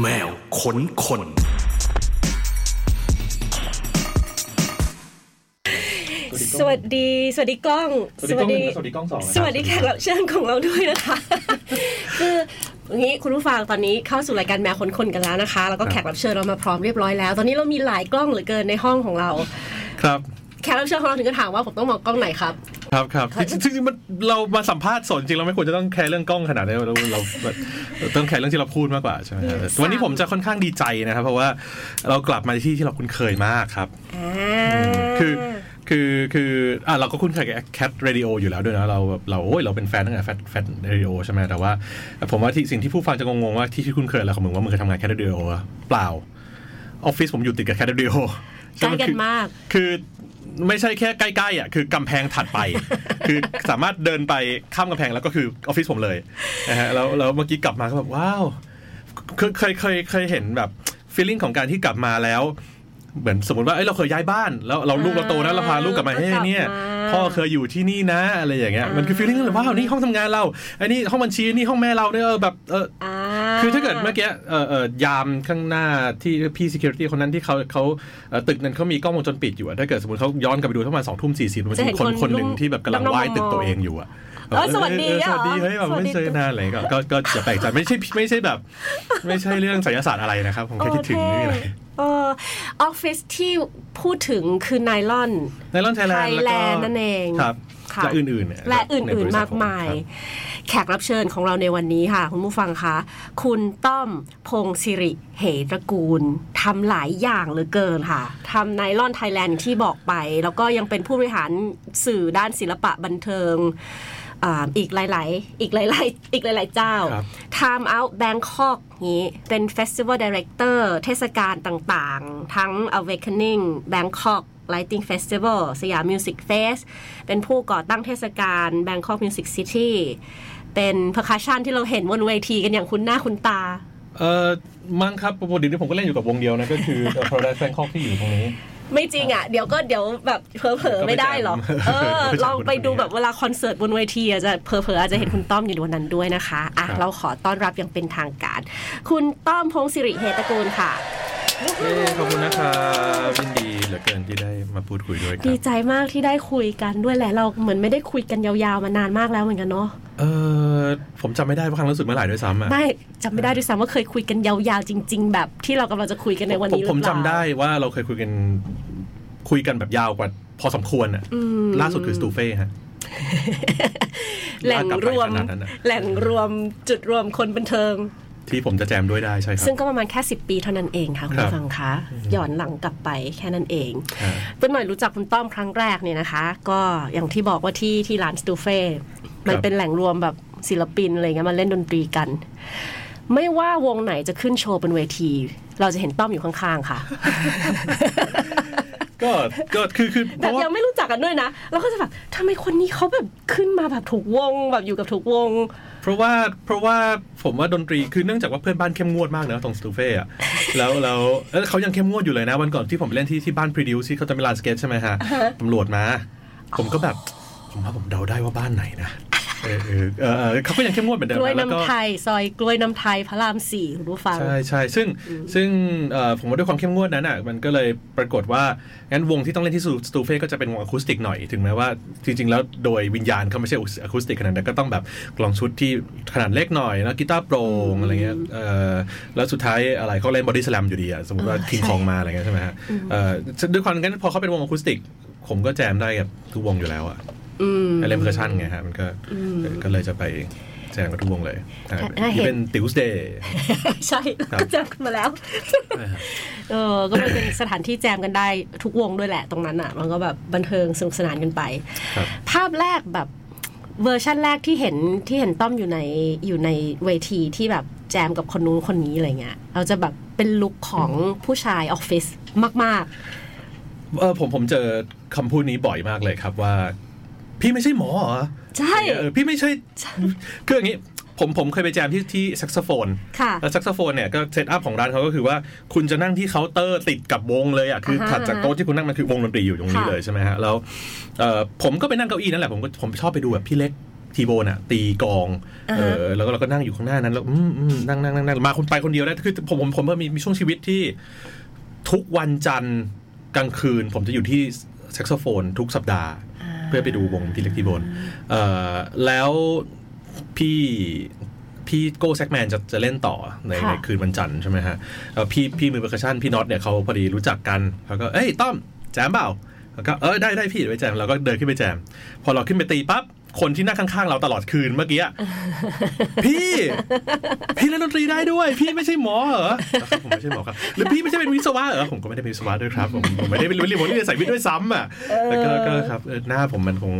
แมวขนคน สวัสดี สวัสดีกล้อง สวัสดีกล้องหนึ่งสวัสดีกล้องสองนะครับสวัสดีแขกรับเชิญของเราด้วยนะคะ คืออย่างนี้คุณผู้ฟังตอนนี้เข้าสู่รายการแมวคนคนกันแล้วนะคะ แล้วก็แขกรับเชิญเรามาพร้อมเรียบร้อยแล้ว ตอนนี้เรามีหลายกล้องเหลือเกินในห้องของเรา ครับ แขกรับเชิญของเราถึงก็ถามว่าผมต้องมองกล้องไหนครับ ครับครับจริงๆจริงๆมันเรามาสัมภาษณ์สดจริงเราไม่ควรจะต้องแคร์เรื่องกล้องขนาดนี้เราเราแบบต้องแคร์เรื่องที่เราพูดมากกว่าใช่ไหมครับอืมวันนี้ผมจะค่อนข้างดีใจนะครับ เพราะว่าเรากลับมาที่ที่เราคุ้นเคยมากครับอ่าคือคือคืออะเราก็คุ้นเคยกับ Cat Radio อยู่แล้วด้วยนะ เราแบบเราโอ้ยเราเป็นแฟนตั้งแต่ Fat Fat Radio ใช่ไหมแต่ว่า ผมว่าที่สิ่งที่ผู้ฟังจะงงๆว่าที่ที่คุ้นเคยอะไรของมึงว่ามึงเคยทำงาน Cat Radio เปล่าออฟฟิศผมอยู่ติดกับ Cat Radio ใกล้กันมาก คือ ไม่ใช่แค่ใกล้ๆอะคือกำแพงถัดไป คือสามารถเดินไปข้ามกำแพงแล้วก็คือออฟฟิศผมเลยนะฮะแล้วแล้วเมื่อกี้กลับมาก็แบบว้าวเคยเคยเคยเคยเห็นแบบฟีลลิ่งของการที่กลับมาแล้ว เหมือนสมมติว่าเอ้ยเราเคยย้ายบ้าน แล้วเราลูกเราโตนะเราพาลูกกลับมาก็เฮ้ยกลับเนี่ยมาพ่อเคยอยู่ที่นี่นะอะไรอย่างเงี้ยมันคือฟีลลิ่งเลยว้าวนี่ห้องทำงานเราไอ้นี่ห้องบัญชีนี่ห้องแม่เราเนี่ยเออแบบเอออ่าคือถ้าเกิดเมื่อกี้เอ่อเอ่อยามข้างหน้าที่พี่ security คนนั้นที่เขาเขาเอ่อตึกนั้นเขามีกล้องวงจรปิดอยู่อะถ้าเกิดสมมติเขาย้อนกลับไปดูประมาณสองทุ่มสี่สิบมันจะมีคนคนหนึ่งที่แบบกำลังไหว้ตึกตัวเองอยู่อะเออ สวัสดีเอออะสวัสดีเฮ้ยแบบสวัสดีไม่เจอนานอะไรก็ก็ก็อย่าแปลกใจไม่ใช่ไม่ใช่แบบ ไม่ใช่เรื่องไสยศาสตร์อะไรนะครับผมแค่คิดถึงนี่อะไรเออออฟฟิศที่พูดถึงคือไนลอนในลอนไทยแลนด์แล้วก็ Thailand นั่นเองครับค่ะและอื่นๆเนี่ยและอื่ในนบริๆษัมาทกผมายครับแขกรับเชิญของเราในวันนี้ค่ะ คุณผู้ฟังคะคุณต้อมพงศิริเหตระกูลทำหลายอย่างเหลือเกินค่ะทำ Nylon Thailand ที่บอกไป แล้วก็ยังเป็นผู้บริหารสื่อด้านศิลปะบันเทิง อ่าอีกหลาย ๆ อีกหลาย ๆ อีกหลาย ๆ เจ้าครับ Time Out Bangkok นี้เป็น Festival Director เทศกาลต่าง ๆ ทั้ง Awakening Bangkok Lighting Festival Siam Music Fest เป็นผู้ก่อตั้งเทศกาล Bangkok Music City เป็น percussion ที่เราเห็นบนเวทีกันอย่างคุ้นหน้าคุ้นตา เออมั้งครับปกติที่ผมก็เล่นอยู่กับวงเดียวนะ ก็คือ Paradise Bangkok ที่อยู่ตรงนี้ ไม่จริงอะเดี๋ยวก็เดี๋ยวแบบเผลอๆไม่ได้หรอกเออก็ไปแจมลองไปดูแบบเวลาคอนเสิร์ตบนเวทีอาจจะเผลอๆอาจจะเห็นคุณต้อมอยู่ในวันนั้นด้วยนะคะอะครับเราขอต้อนรับอย่างเป็นทางการ คุณต้อมพงศิริเหตระกูลค่ะ เอ้ขอบคุณนะครับยินดีเหลือเกินที่ได้มาพูดคุยด้วยครัดีบใจมากที่ได้คุยกันด้วยแหละเราเหมือนไม่ได้คุยกันยาวๆมานานมากแล้วเหมือนกันเนาะเออผมจำไม่ได้ว่าครั้งล่าสุดเมื่อไหร่ด้วยซ้ำอะไม่จำไม่ได้ด้วยซ้ำว่าเคยคุยกันยาวๆจริง ๆ แบบที่เรากำลังจะคุยกันในวันผมนี้หรือผมเปล่าจำได้ว่าเราเคยคุยกันคุยกันแบบยาวกว่าพอสมควรอะอืมล่าสุดคือสตูเฟ่ฮะแหล่งรวมลากกลับไปขนาดนั้นน่ะแหล่งรวมจุดรวมคนบันเทิง ที่ผมจะแจมด้วยได้ใช่ครับซึ่งก็ประมาณแค่ 10 ปีเท่านั้นเองค่ะคุณครับผู้ฟังคะย้อนหลังกลับไปแค่นั้นเองอ่าเปิ้ลหน่อยรู้จักคุณต้อมครั้งแรกเนี่ยนะคะ ก็อย่างที่บอกว่าที่ที่ร้านสตูเฟ่มันเป็นแหล่งรวมแบบศิลปินอะไรเงี้ยมาเล่นดนตรีกัน ไม่ว่าวงไหนจะขึ้นโชว์บนเวที เราจะเห็นต้อมอยู่ข้างๆค่ะ ก็ก็คือคือแบบราะว่ายังไม่รู้จักกันด้วยนะ แล้วก็จะแบบทำไมคนนี้เขาแบบขึ้นมาแบบทุกวงแบบอยู่กับทุกวง เพราะว่าเพราะว่าผมว่าดนตรีคือเนื่องจากว่าเพื่อนบ้านเข้มงวดมากนะตรงสตูเฟ่อะแล้วแล้วแล้วเขายังเข้มงวดอยู่เลยนะ วันก่อนที่ผมไปเล่นที่ที่บ้านพรีดิวที่เขาจะมีลานสเก็ตใช่ไหมฮะตำรวจมา ผมก็แบบผมว่าผมเดาได้ว่าบ้านไหนนะ เออเออเออเออเขาก็ยังเข้มงวดเหมือนเดิมกล้วยนะแล้วก็น้ำไทย ซอยกล้วยน้ำไทยพระรามสี่คุณผู้ฟัง ใช่ใช่ซึ่งซึ่งเอ่อผมว่าด้วยความเข้มงวดนั้นอะมันก็เลยปรากฏว่างั้นวงที่ต้องเล่นที่สตูเฟ่ก็จะเป็นวงอะคูสติกหน่อยถึงแม้ว่าจริง ๆ แล้วโดยวิญญาณเขาไม่ใช่อะคูสติกขนาดนั้นก็ต้องแบบกลองชุดที่ขนาดเล็กหน่อยแล้วกีตาร์โปร่งอะไรเงี้ยเอ่อแล้วสุดท้ายอะไรเขาเล่นบอดี้สแลมอยู่ดีอะสมมติว่าเออคิงใช่คองมาอะไรเงี้ยใช่ไหมฮะเอ่อด้วยความงั้นพอเขาเป็นวงอะคูสติกผมก็แจมได้กับทุกวงอยู่แล้วอะอืม เล่น percussion ไงฮะมันก็ก็เลยจะไปแจมกับทุกวงเลยอะถ้าเห็นนี่เป็น Tuesdayใช่ครับก็เจอกันมาแล้ว เออก็มันเป็นสถานที่แจมกันได้ทุกวงด้วยแหละตรงนั้นอะ มันก็แบบบันเทิงสนุกสนานกันไปครับภาพแรกแบบเวอร์ชั่นแรกที่เห็นที่เห็นต้อมอยู่ในอยู่ในเวทีที่แบบแจมกับคนนู้นคนนี้อะไรเงี้ยเราจะแบบเป็นลุคของผู้ชายออฟฟิศมากเออผมผมเจอคำพูดนี้บ่อยมากเลยครับว่า พี่ไม่ใช่หมอเหรอๆใช่เออพี่ไม่ใช่คืออย่างนี้ผมผมเคยไปแจมที่ที่แซกโซโฟนค่ะแล้วแซกโซโฟนเนี่ยก็ setup ของร้านเขาก็คือว่าคุณจะนั่งที่เคาน์เตอร์ติดกับวงเลยอะคืออ่าฮะถัดจากโต๊ะที่คุณนั่งมันคือวงดนตรีอยู่ตรงนี้ค่ะเลยใช่ไหมฮะแล้วเอ่อผมก็ไปนั่งเก้าอี้นั่นแหละผมก็ผมชอบไปดูแบบพี่เล็กทีโบนอะตีกลองอ่าเอฮะอแล้วก็เราก็นั่งอยู่ข้างหน้านั้นแล้วอืมอืมนั่งนั่งนั่งนั่งมาคนไปคนเดียวได้คือผมผมผมมีมีช่วงชีวิตที่ทุกวันจันทร์กลางคืน ผมจะอยู่ที่แซกโซโฟนทุกสัปดาห์เพื่อไปดูวงทีเล็กทีโบนเอ่อแล้วพี่พี่โก้แซกแมนจะจะเล่นต่อในค่ะในคืนวันจันทร์ใช่ไหมฮะเอ่อพี่พี่มือ percussion พี่น็อตเนี่ยเขาพอดีรู้จักกันเขาก็เอ้ยต้อมแจมเปล่าแล้วก็เออได้ได้พี่เดี๋ยวไปแจมเราก็เดินขึ้นไปแจม พอเราขึ้นไปตีปั๊บ คนที่นั่งข้างๆเราตลอดคืนเมื่อกี้อะพี่ พี่เล่นดนตรีได้ด้วย พี่ไม่ใช่หมอเหรอครับผมไม่ใช่หมอครับหรือพี่ไม่ใช่เป็นวิศวะเหรอผมก็ไม่ได้เป็นวิศวะด้วยครับ ผมผมไม่ได้เป็นเรียนผมเรียนสายวิทย์ด้วยซ้ำอะแล้วก็ก็ครับเออหน้าผมมันคง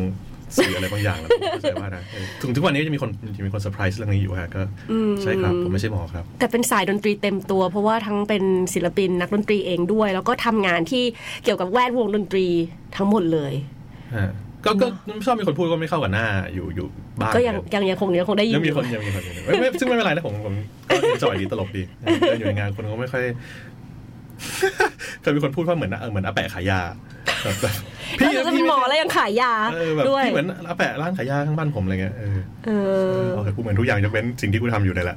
สื่ออะไรบางอย่างแหละผมเข้าใจว่านะเออถึงทุกวันนี้จะมีคนจะมีคนเซอร์ไพรส์เรื่องนี้อยู่ฮะก็ใช่ครับ ผมไม่ใช่หมอครับ แต่เป็นสายดนตรีเต็มตัว เพราะว่าทั้งเป็นศิลปินนักดนตรีเองด้วย แล้วก็ทำงานที่เกี่ยวกับแวดวงดนตรีทั้งหมดเลยฮะ ก็ก็ชอบมีคนพูดว่าไม่เข้ากับหน้าอยู่อยู่บ้านก็ยังยังยังคงยังคงได้ยินยังมีอยู่คนยังมีคนอยู่ไม่ไม่ซึ่งไม่เป็นไรนะผมผมก็ joy ดีตลกดีเดินอยู่ในงานคนก็ไม่ค่อยเคยมีคนพูดว่าเหมือนเออเหมือนอาแปะขายยาแบบแบบแล้วจะเป็นหมอแล้วยังขายยาเออแบบด้วยพี่เหมือนอาแปะร้านขายยาข้างบ้านผมอะไรเงี้ยเออเออเออกูเหมือนทุกอย่างจะเป็นสิ่งที่กูทำอยู่เลยแหละ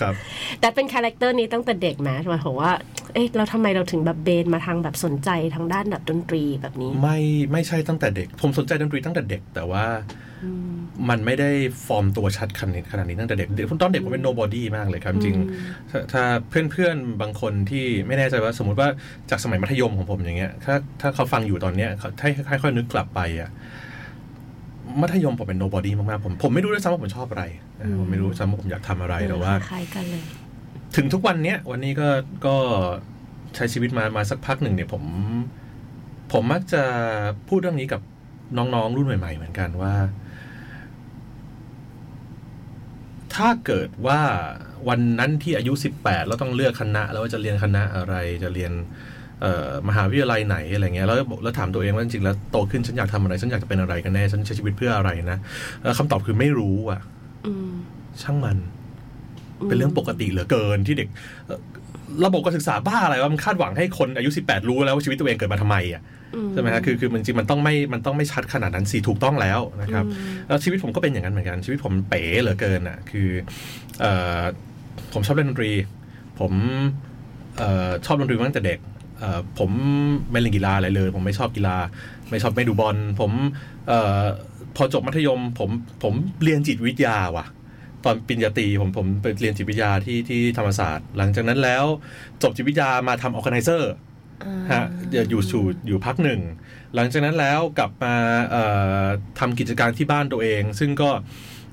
ครับ แต่เป็น character นี้ตั้งแต่เด็กไหมหมายถึงว่า เอ๊ะเราทำไมเราถึงแบบเบนมาทางแบบสนใจทางด้านแบบดนตรีแบบนี้ ไม่ไม่ใช่ตั้งแต่เด็ก ผมสนใจดนตรีตั้งแต่เด็ก แต่ว่ามันไม่ได้ฟอร์มตัวชัดขนาดนี้ขนาดนี้ตั้งแต่เด็กเด็กตอนเด็กผมเป็น nobody มากเลยครับจริงๆถ้าถ้าเพื่อนๆ บางคนที่ไม่แน่ใจว่าสมมติว่าจากสมัยมัธยมของผมอย่างเงี้ย ถ้าถ้าเขาฟังอยู่ตอนเนี้ยเขาถ้าค่อยๆนึกกลับไปอะ มัธยมผมเป็น nobody มากๆผมผมไม่รู้ด้วยซ้ำว่าผมชอบอะไรนะผมไม่รู้ซ้ำว่าผมอยากทำอะไรแต่ว่าคล้ายกันเลย ถึงทุกวันเนี้ย วันนี้ก็ก็ใช้ชีวิตมามาสักพักหนึ่งเนี่ยผม ผมมักจะพูดเรื่องนี้กับน้องๆรุ่นใหม่ ๆ เหมือนกันว่า ถ้าเกิดว่าวันนั้นที่อายุ18แล้วต้องเลือกคณะ แล้วว่าจะเรียนคณะอะไรจะเรียนเอ่อ มหาวิทยาลัยไหนอะไรเงี้ยแล้วแล้วถามตัวเองว่าจริงๆแล้วโตขึ้นฉันอยากทำอะไร ฉันอยากจะเป็นอะไรกันแน่ฉันใช้ชีวิตเพื่ออะไรนะเอ่อคำตอบคือไม่รู้อะอืมช่างมัน เป็นเรื่องปกติเหลือเกินที่เด็กเอ่อระบบการศึกษาบ้าอะไรว่ามันคาดหวังให้คนอายุ 18 รู้แล้วว่าชีวิตตัวเองเกิดมาทำไมอะใช่ไหมฮะคือคือมันจริงมันต้องไม่มันต้องไม่ชัดขนาดนั้นสิถูกต้องแล้วนะครับ แล้วชีวิตผมก็เป็นอย่างนั้นเหมือนกัน ชีวิตผมเป๋เหลือเกินอะ คือเอ่อผมชอบเล่นดนตรี ผมเอ่อชอบดนตรีมาตั้งแต่เด็กเอ่อ ผมไม่เล่นกีฬาอะไรเลย ผมไม่ชอบกีฬา ไม่ชอบไม่ดูบอลผมเอ่อพอจบมัธยมผมผมเรียนจิตวิทยาว่ะ ตอนปริญญาตรีผมผมไปเรียนจิตวิทยาที่ที่ธรรมศาสตร์ หลังจากนั้นแล้วจบจิตวิทยามาทำออ g a แก z นเซอร์ฮะเดี๋ยวอยู่สู่อยู่พักหนึ่ง หลังจากนั้นแล้วกลับมาเอ่อทำกิจการที่บ้านตัวเอง ซึ่งก็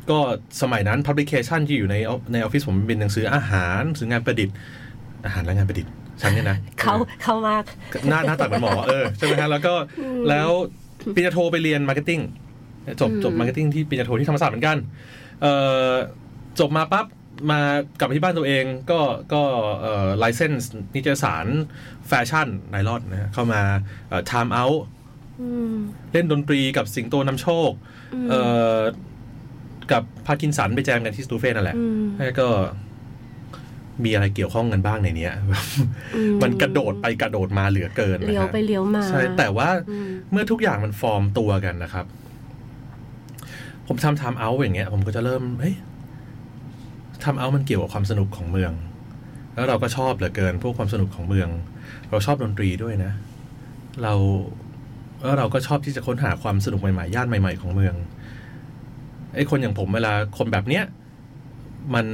ก็สมัยนั้น publication ที่อยู่ในในออฟฟิศผมเป็นหนังสืออาหารหนังสืองานประดิษฐ์อาหารและงานประดิษฐ์ ฉันเนี่ยนะเขาเขามากหน้าหน้าตัดเหมือนหมอเออใช่ไหมฮะแล้วก็แล้วปริญญาโทไปเรียน marketing จบจบ marketing ที่ปริญญาโทที่ธรรมศาสตร์เหมือนกันเอ่อจบมาปั๊บมากลับมาที่บ้านตัวเองก็ก็เอ่อ license นิตยสารแฟชั่น Nylon นะฮะเข้ามาเอ่อ Time Out เล่นดนตรีกับสิงโตนำโชคเอ่อกับพาร์กินสันไปแจมกันที่สตูเฟ่นั่นแหละแล้วก็ มีอะไรเกี่ยวข้องกันบ้างในเนี้ย มันกระโดดไปกระโดดมาเหลือเกินนะฮะเลี้ยวไปเลี้ยวมา ใช่ แต่ว่าเมื่อทุกอย่างมันฟอร์มตัวกันนะครับ ผมทำทำเอาอย่างเงี้ย ผมก็จะเริ่ม เฮ้ยทำเอามันเกี่ยวกับความสนุกของเมือง แล้วเราก็ชอบเหลือเกิน พวกความสนุกของเมือง เราชอบดนตรีด้วยนะ เราแล้วเราก็ชอบที่จะค้นหาความสนุกใหม่ๆ ย่านใหม่ ๆ ของเมือง ไอ้คนอย่างผมเวลาคนแบบเนี้ย มัน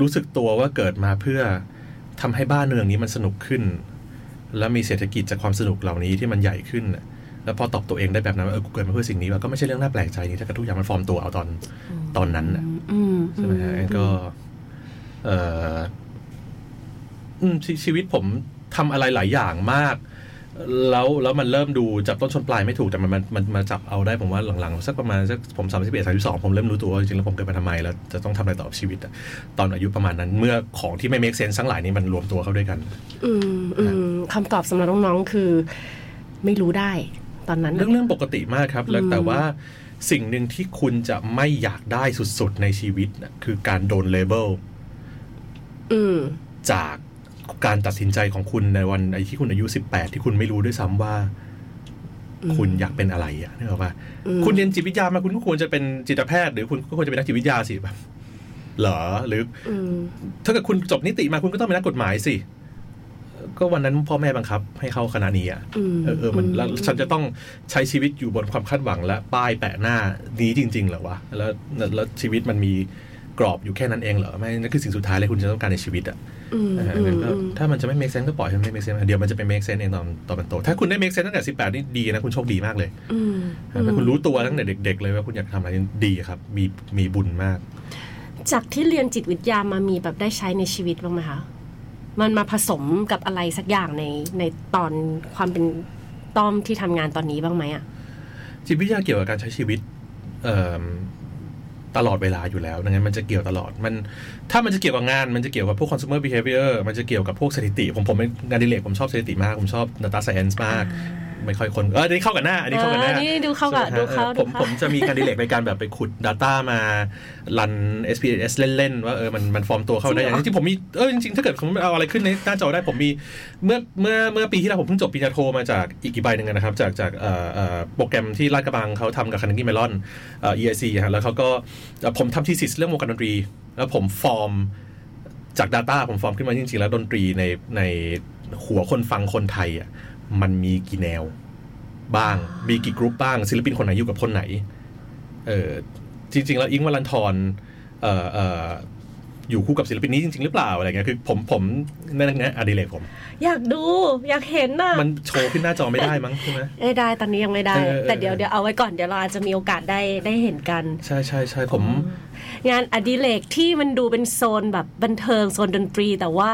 รู้สึกตัวว่าเกิดมาเพื่อทำให้บ้านเมืองนี้มันสนุกขึ้น แล้วมีเศรษฐกิจจากความสนุกเหล่านี้ที่มันใหญ่ขึ้นน่ะแล้วพอตอบตัวเองได้แบบนั้นว่าเออกูเกิดมาเพื่อสิ่งนี้ว่าก็ไม่ใช่เรื่องน่าแปลกใจนี่ถ้าเกิดทุกอย่างมันฟอร์มตัวเอาตอนตอนนั้นน่ะอืมใช่ไหมฮะก็เอออืมชชีวิตผมทำอะไรหลายอย่างมาก แล้วแล้วมันเริ่มดูจับต้นชนปลายไม่ถูกแต่มันมันมันมาจับเอาได้ผมว่าหลังๆสักประมาณสักผมสามสิบเอ็ดสามสิบสองผมเริ่มรู้ตัวว่าจริงๆแล้วผมเกิดมาทำไมแล้วจะต้องทำอะไรต่อกับชีวิตอะตอนอายุประมาณนั้น เมื่อของที่ไม่ make sense ทั้งหลายนี้มันรวมตัวเข้าด้วยกัน อืมอืมคำตอบสำหรับน้องๆคือไม่รู้ได้ ตอนนั้นเรื่องเรื่องปกติมากครับแล้วแต่ว่าสิ่งหนึ่งที่คุณจะไม่อยากได้สุดๆในชีวิตน่ะคือการโดนเลเบลอืมจาก การตัดสินใจของคุณในวันไอ้ที่คุณอายุ 18 ที่คุณไม่รู้ด้วยซ้ำว่า คุณอยากเป็นอะไรอะนึกออกปะอืมคุณเรียนจิตวิทยามาคุณก็ควรจะเป็นจิตแพทย์หรือคุณก็ควรจะเป็นนักจิตวิทยาสิแบบเหรอหรืออืมถ้าเกิดคุณจบนิติมาคุณก็ต้องเป็นนักกฎหมายสิก็วันนั้นพ่อแม่บังคับ ให้เข้าคณะนี้อะอืมเออเออมันแล้วฉันจะต้องใช้ชีวิตอยู่บนความคาดหวังและป้ายแปะหน้านี้จริง ๆเหรอวะแล้วแล้วแล้วชีวิตมันมี กรอบอยู่แค่นั้นเองเหรอไม่นั่นคือสิ่งสุดท้ายเลยคุณจะต้องการในชีวิตอะอืมนะฮะอืมงั้นก็อืมถ้ามันจะไม่ make sense ก็ปล่อยให้มันไม่ make sense เดี๋ยวมันจะไป make sense เองตอนตอนมันโต ถ้าคุณได้ make sense ตั้งแต่18นี่ดีนะ คุณโชคดีมากเลยอืมถ้าคุณรู้ตัวตั้งแต่เด็ก ๆ เลยว่าคุณอยากทำอะไรดีครับ มีมีบุญมาก จากที่เรียนจิตวิทยามามีแบบได้ใช้ในชีวิตบ้างไหมคะมันมาผสมกับอะไรสักอย่างในในตอนความเป็นต้อมที่ทำงานตอนนี้บ้างไหมอะจิตวิทยาเกี่ยวกับการใช้ชีวิตเอิ่ม ตลอดเวลาอยู่แล้วดังนั้นมันจะเกี่ยวตลอดมันถ้ามันจะเกี่ยวกับงานมันจะเกี่ยวกับพวก consumer behavior มันจะเกี่ยวกับพวกสถิติ ผมผมเป็นงานดิเลกผมชอบสถิติมาก ผมชอบ data science มาก ไม่ค่อยคนเอออันนี้เข้ากับหน้าอันนี้เข้ากับหน้าอ่านี่ดูเข้ากับใช่ไหมฮะดูเข้าออผมดูเข้าผมจะมีงานอดิเลกในการแบบไปขุด Data มารัน SPSS เล่นๆว่าเออมันมันฟอร์มตัวเข้าได้อย่างจริงๆผมมีเออจริงๆถ้าเกิดผมเอาอะไรขึ้นในหน้าจอได้ผมมีเมื่อเมื่อเมื่อปีที่แล้วผมเพิ่งจบปริญญาโทมาจากอีกกี่ใบหนึ่งนะครับ จากจากเอ่อเอ่อโปรแกรมที่ลาดกระบังเขาทำกับ Carnegie Mellon เอ่อ EIC ฮะแล้วเขาก็เอ่อผมทำ thesis เรื่องวงการดนตรี แล้วผมฟอร์มจาก Data ผมฟอร์มขึ้นมาจริงๆแล้วดนตรีในในหัวคนฟังคนไทยอะ มันมีกี่แนว บ้าง มีกี่กรุ๊ปบ้าง ศิลปินคนไหนอยู่กับคนไหน เออจริง ๆ แล้วอิงค์วัลันทรเอ่อเอ่ออยู่คู่กับศิลปินนี้จริง ๆ หรือเปล่าอะไรเงี้ยคือผมผมนั่นนะอดิเรกผม อยากดูอยากเห็นน่ะมันโชว์ขึ้นหน้าจอไม่ได้มั้งใช่ไหมไม่ได้ตอนนี้ยังไม่ได้เออเออแต่เดี๋ยวเดี๋ยวเอาไว้ก่อนเดี๋ยวเราอาจจะมีโอกาสได้ได้เห็นกัน ใช่ใช่ใช่ผม งานอดิเรกที่มันดูเป็นโซนแบบบันเทิงโซนดนตรีแต่ว่า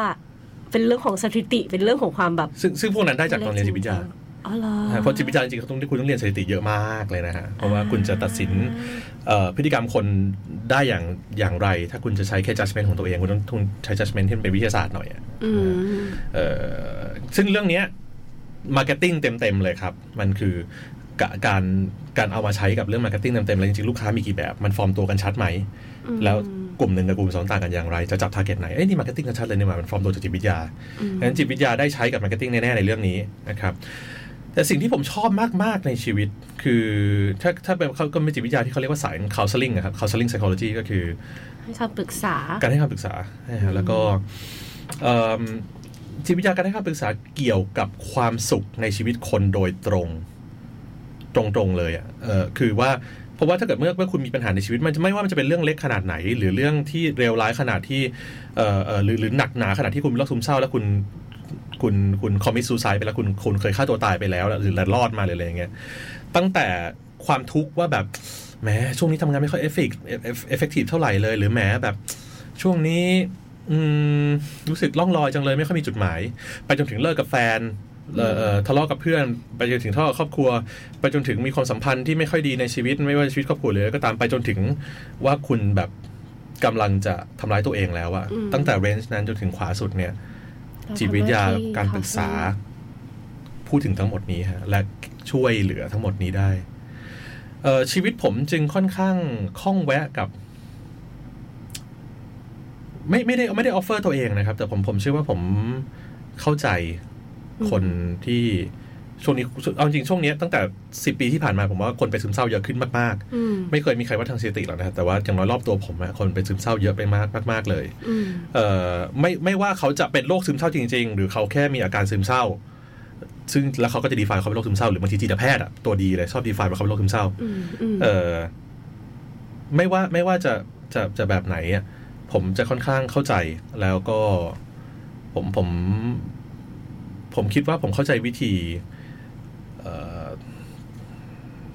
เป็นเรื่องของสถิติเป็นเรื่องของความแบบ ซึ่งซึ่งพวกนั้นได้จากตอนเรียนจิตวิทยาอ๋อเหรอนะฮะเพราะจิตวิทยาจริงๆเขาต้องคุณต้องเรียนสถิติเยอะมากเลยนะฮะเพราะว่าคุณจะตัดสินเอ่อพฤติกรรมคนได้อย่างอย่างไร ถ้าคุณจะใช้แค่ judgment ของตัวเอง คุณต้องต้องใช้ judgment ที่มันเป็นวิทยาศาสตร์หน่อยอะอืมเอ่อซึ่งเรื่องเนี้ย marketing เต็มๆเลยครับ มันคือกะการการเอามาใช้กับเรื่อง marketing เต็มๆเลยจริงๆ ลูกค้ามีกี่แบบ มันฟอร์มตัวกันชัดไหม แล้ว กลุ่มหนึ่งกับกลุ่มสองต่างกันอย่างไร จะจับ target ไหนเอ้ยนี่ marketing กันชัดเลยนี่หว่ามันฟอร์มตัวจากจิตวิทยาดังนั้นจิตวิทยาได้ใช้กับ marketing แน่ๆในเรื่องนี้นะครับแต่สิ่งที่ผมชอบมาก ๆ ในชีวิต คือถ้าถ้าเป็นเขาก็เป็นจิตวิทยาที่เขาเรียกว่าสาย counseling อะครับ counseling psychology ก็คือ ให้คำปรึกษา การให้คำปรึกษานะฮะแล้วก็เอิ่มจิตวิทยาการให้คำปรึกษาเกี่ยวกับความสุขในชีวิตคนโดยตรง ตรงๆเลยอะเออคือว่า เพราะว่าถ้าเกิดเมื่อเมื่อคุณมีปัญหาในชีวิต มันจะไม่ว่ามันจะเป็นเรื่องเล็กขนาดไหน หรือเรื่องที่เลวร้ายขนาดที่เอ่อหรือหรือหนักหนาขนาดที่คุณมีโรคซึมเศร้าแล้วคุณคุณคุณ commit suicide ไปแล้วคุณคุณเคยฆ่าตัวตายไปแล้วหรือรอดมาหรืออะไรอย่างเงี้ยตั้งแต่ความทุกข์ว่าแบบแหมช่วงนี้ทำงานไม่ค่อย effec effective เท่าไหร่เลย หรือแหมแบบ ช่วงนี้อืมรู้สึกล่องลอยจังเลยไม่ค่อยมีจุดหมาย ไปจนถึงเลิกกับแฟน ทะเลาะกับเพื่อนไปจนถึงทะเลาะกับครอบครัว ไปจนถึงมีความสัมพันธ์ที่ไม่ค่อยดีในชีวิต ไม่ว่าชีวิตครอบครัวหรืออะไรก็ตามไปจนถึงว่าคุณแบบกำลังจะทำร้ายตัวเองแล้วอะอืมตั้งแต่เรนจ์นั้นจนถึงขวาสุดเนี่ยจิตวิทยาการปรึกษา พูดถึงทั้งหมดนี้ฮะและช่วยเหลือทั้งหมดนี้ได้เอ่อชีวิตผมจึงค่อนข้างคล่องแวะกับ ไม่ไม่ได้ไม่ได้ offer ตัวเองนะครับ แต่ผมผมเชื่อว่าผมเข้าใจ คนที่ช่วงนี้เอาจริงช่วงเนี้ยตั้งแต่สิบปีที่ผ่านมาผมว่าคนเป็นซึมเศร้าเยอะขึ้นมากอืมๆไม่เคยมีใครว่าทางสถิติหรอกนะครับแต่ว่าอย่างน้อยรอบตัวผมอะคนเป็นซึมเศร้าเยอะไปมากมาก ๆ เลยอืมเอ่อไม่ไม่ว่าเขาจะเป็นโรคซึมเศร้าจริง ๆ หรือเขาแค่มีอาการซึมเศร้า ซึ่งแล้วเขาก็จะ define เขาเป็นโรคซึมเศร้าหรือบางทีจิตแพทย์อะตัวดีเลยชอบ define ว่าเขาเป็นโรคซึมเศร้าอืมอืมเออไม่ว่าไม่ว่าจะจะจะแบบไหนอะผมจะค่อนข้างเข้าใจแล้วก็ผมผม ผมคิดว่าผมเข้าใจวิธีเอ่อ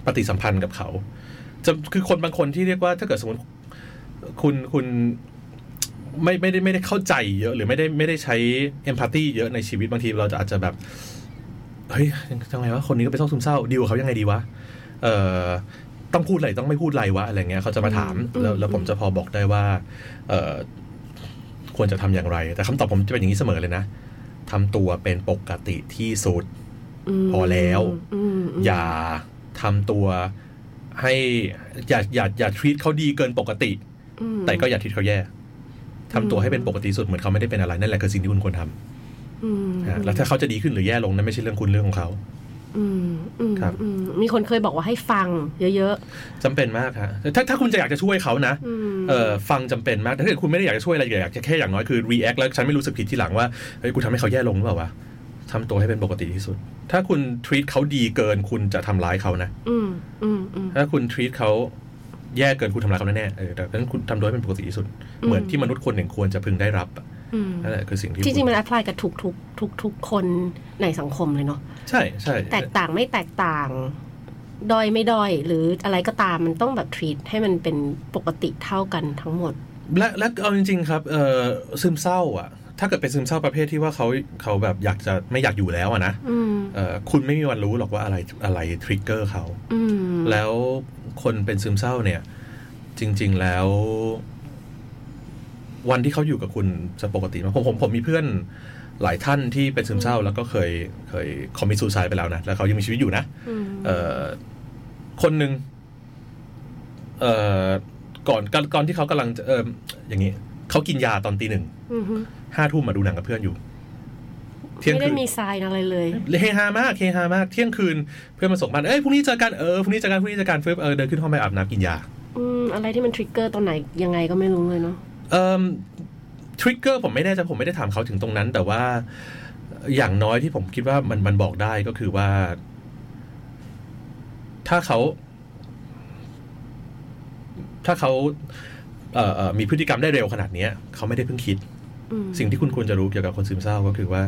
ปฏิสัมพันธ์กับเขาจะคือคนบางคนที่เรียกว่าถ้าเกิดสมมติคุณคุณไม่ไม่ได้ไม่ได้เข้าใจเยอะ หรือไม่ได้ไม่ได้ใช้เอมพัตตีเยอะในชีวิตบางทีเราจะอาจจะแบบเฮ้ยยังไงวะคนนี้ก็เป็นโรคซึมเศร้าดีลกับเขายังไงดีวะเอ่อต้องพูดอะไรต้องไม่พูดอะไรวะอะไรเงี้ยเขาจะมาถามแล้วแล้วผมจะพอบอกได้ว่า เอ่อควรจะทำอย่างไร แต่คำตอบผมจะเป็นอย่างนี้เสมอเลยนะ ทำตัวเป็นปกติที่สุดมพอแล้วอืมมอย่าทำตัวให้อย่าอย่าอย่าทรีตเขาดีเกินปกติอืมแต่ก็อย่าทรีตเขาแย่ทำตัวให้เป็นปกติสุดเหมือนเขาไม่ได้เป็นอะไรนั่นแหละคือสิ่งที่คุณควรทำอืมนะแล้วถ้าเขาจะดีขึ้นหรือแย่ลงนั่นไม่ใช่เรื่องคุณเรื่องของเขาอืมอืม ครับอืมมีคนเคยบอกว่าให้ฟัง เยอะจำเป็นมากฮะถ้าถ้าคุณจะอยากจะช่วยเขานะๆอืมเออฟังจำเป็นมากแต่ถ้าเกิดคุณไม่ได้อยากจะช่วยอะไรอยากจะแค่อย่างน้อยคือ react แล้วฉันไม่รู้สึกผิดทีหลังว่าเฮ้ยกูทำให้เขาแย่ลงหรือเปล่าวะทำตัวให้เป็นปกติที่สุด ถ้าคุณ treat เขาดีเกินคุณจะทำร้ายเขานะอืมอืมอืมถ้าคุณ treat เขาแย่เกินคุณทำร้ายเขาแน่ๆเออแต่ดังนั้นคุณทำตัวให้เป็นปกติที่สุด เหมือนที่มนุษย์คนหนึ่งควรจะพึงได้รับอะอืม นั่นแหละคือสิ่งที่ที่จริงคุณมัน apply กับทุกทุกทุกทุกๆคนในสังคมเลยเนาะใช่ใช่แตกต่างไม่แตกต่างด้อยไม่ด้อย หรืออะไรก็ตามมันต้องแบบ treat ให้มันเป็นปกติเท่ากันทั้งหมด และและเอาจริง ๆ ครับเออซึมเศร้าอะ ถ้าเกิดเป็นซึมเศร้าประเภทที่ว่าเขาเขาแบบอยากจะไม่อยากอยู่แล้วอะนะอืมเออคุณไม่มีวันรู้หรอกว่าอะไรอะไรทริกเกอร์เขาอืมแล้วคนเป็นซึมเศร้าเนี่ย จริง ๆ แล้ว วันที่เขาอยู่กับคุณจะปกติมากผมผมผมมีเพื่อนหลายท่านที่เป็นซึมเศร้า แล้วก็เคยเคยคอมมิชซูซายไปแล้วนะแล้วเขายังมีชีวิตอยู่นะอืมเอ่อคนหนึ่งเอ่อก่อนก่อนก่อนที่เขากำลังจะเอออย่างนี้เขากินยาตอนตีหนึ่งอืมฮึห้าทุ่มมาดูหนังกับเพื่อนอยู่ เที่ยงไม่ได้คืนมีทรายอะไรเลยเฮฮามากเฮฮามาก เที่ยงคืนเพื่อนมาส่งบ้านเอ้ยพรุ่งนี้เจอกันเออพรุ่งนี้เจอกันพรุ่งนี้เจอกันเฟิร์เออเดินขึ้นห้องไปอาบน้ำกินยาอืมอะไรที่มัน trigger ตอนไหนยังไงก็ไม่รู้เลยเนาะเอ่อ trigger ผมไม่แน่ใจผมไม่ได้ถามเขาถึงตรงนั้น แต่ว่าอย่างน้อยที่ผมคิดว่ามันมันบอกได้ก็คือว่า ถ้าเขา ถ้าเขาเอ่อเอ่อมีพฤติกรรมได้เร็วขนาดเนี้ยเขาไม่ได้เพิ่งคิดอืมสิ่งที่คุณควรจะรู้เกี่ยวกับคนซึมเศร้าก็คือว่า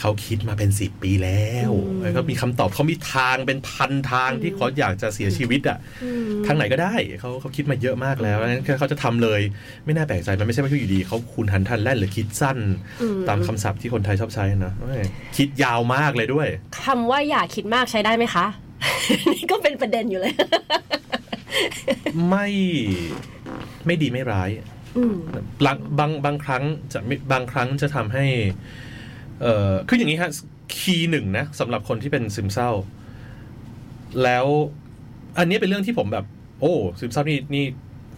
เขาคิดมาเป็นสิบปีแล้วอืมแล้วก็มีคำตอบเขามีทางเป็นพันทางที่เขาอยากจะเสียชีวิตอะอืมทางไหนก็ได้เขาเขาคิดมาเยอะมากแล้วนั้นแค่เขาจะทำเลย ไม่น่าแปลกใจมันไม่ใช่ว่าอยู่ดีเขาคูณหันทันแล่นหรือคิดสั้นอืตามคำศัพท์ที่คนไทยชอบใช้นะเอ้ยคิดยาวมากเลยด้วยคำว่าอย่าคิดมากใช้ได้ไหมคะนี่ก็เป็นประเด็นอยู่เลย ไม่ไม่ดีไม่ร้ายอืมบางบางบางครั้งจะไม่บางครั้งจะทำให้ เอ่อคืออย่างนี้ฮะคีย์หนึ่งนะสำหรับคนที่เป็นซึมเศร้า แล้วอันนี้เป็นเรื่องที่ผมแบบ โอ้ซึมเศร้านี่นี่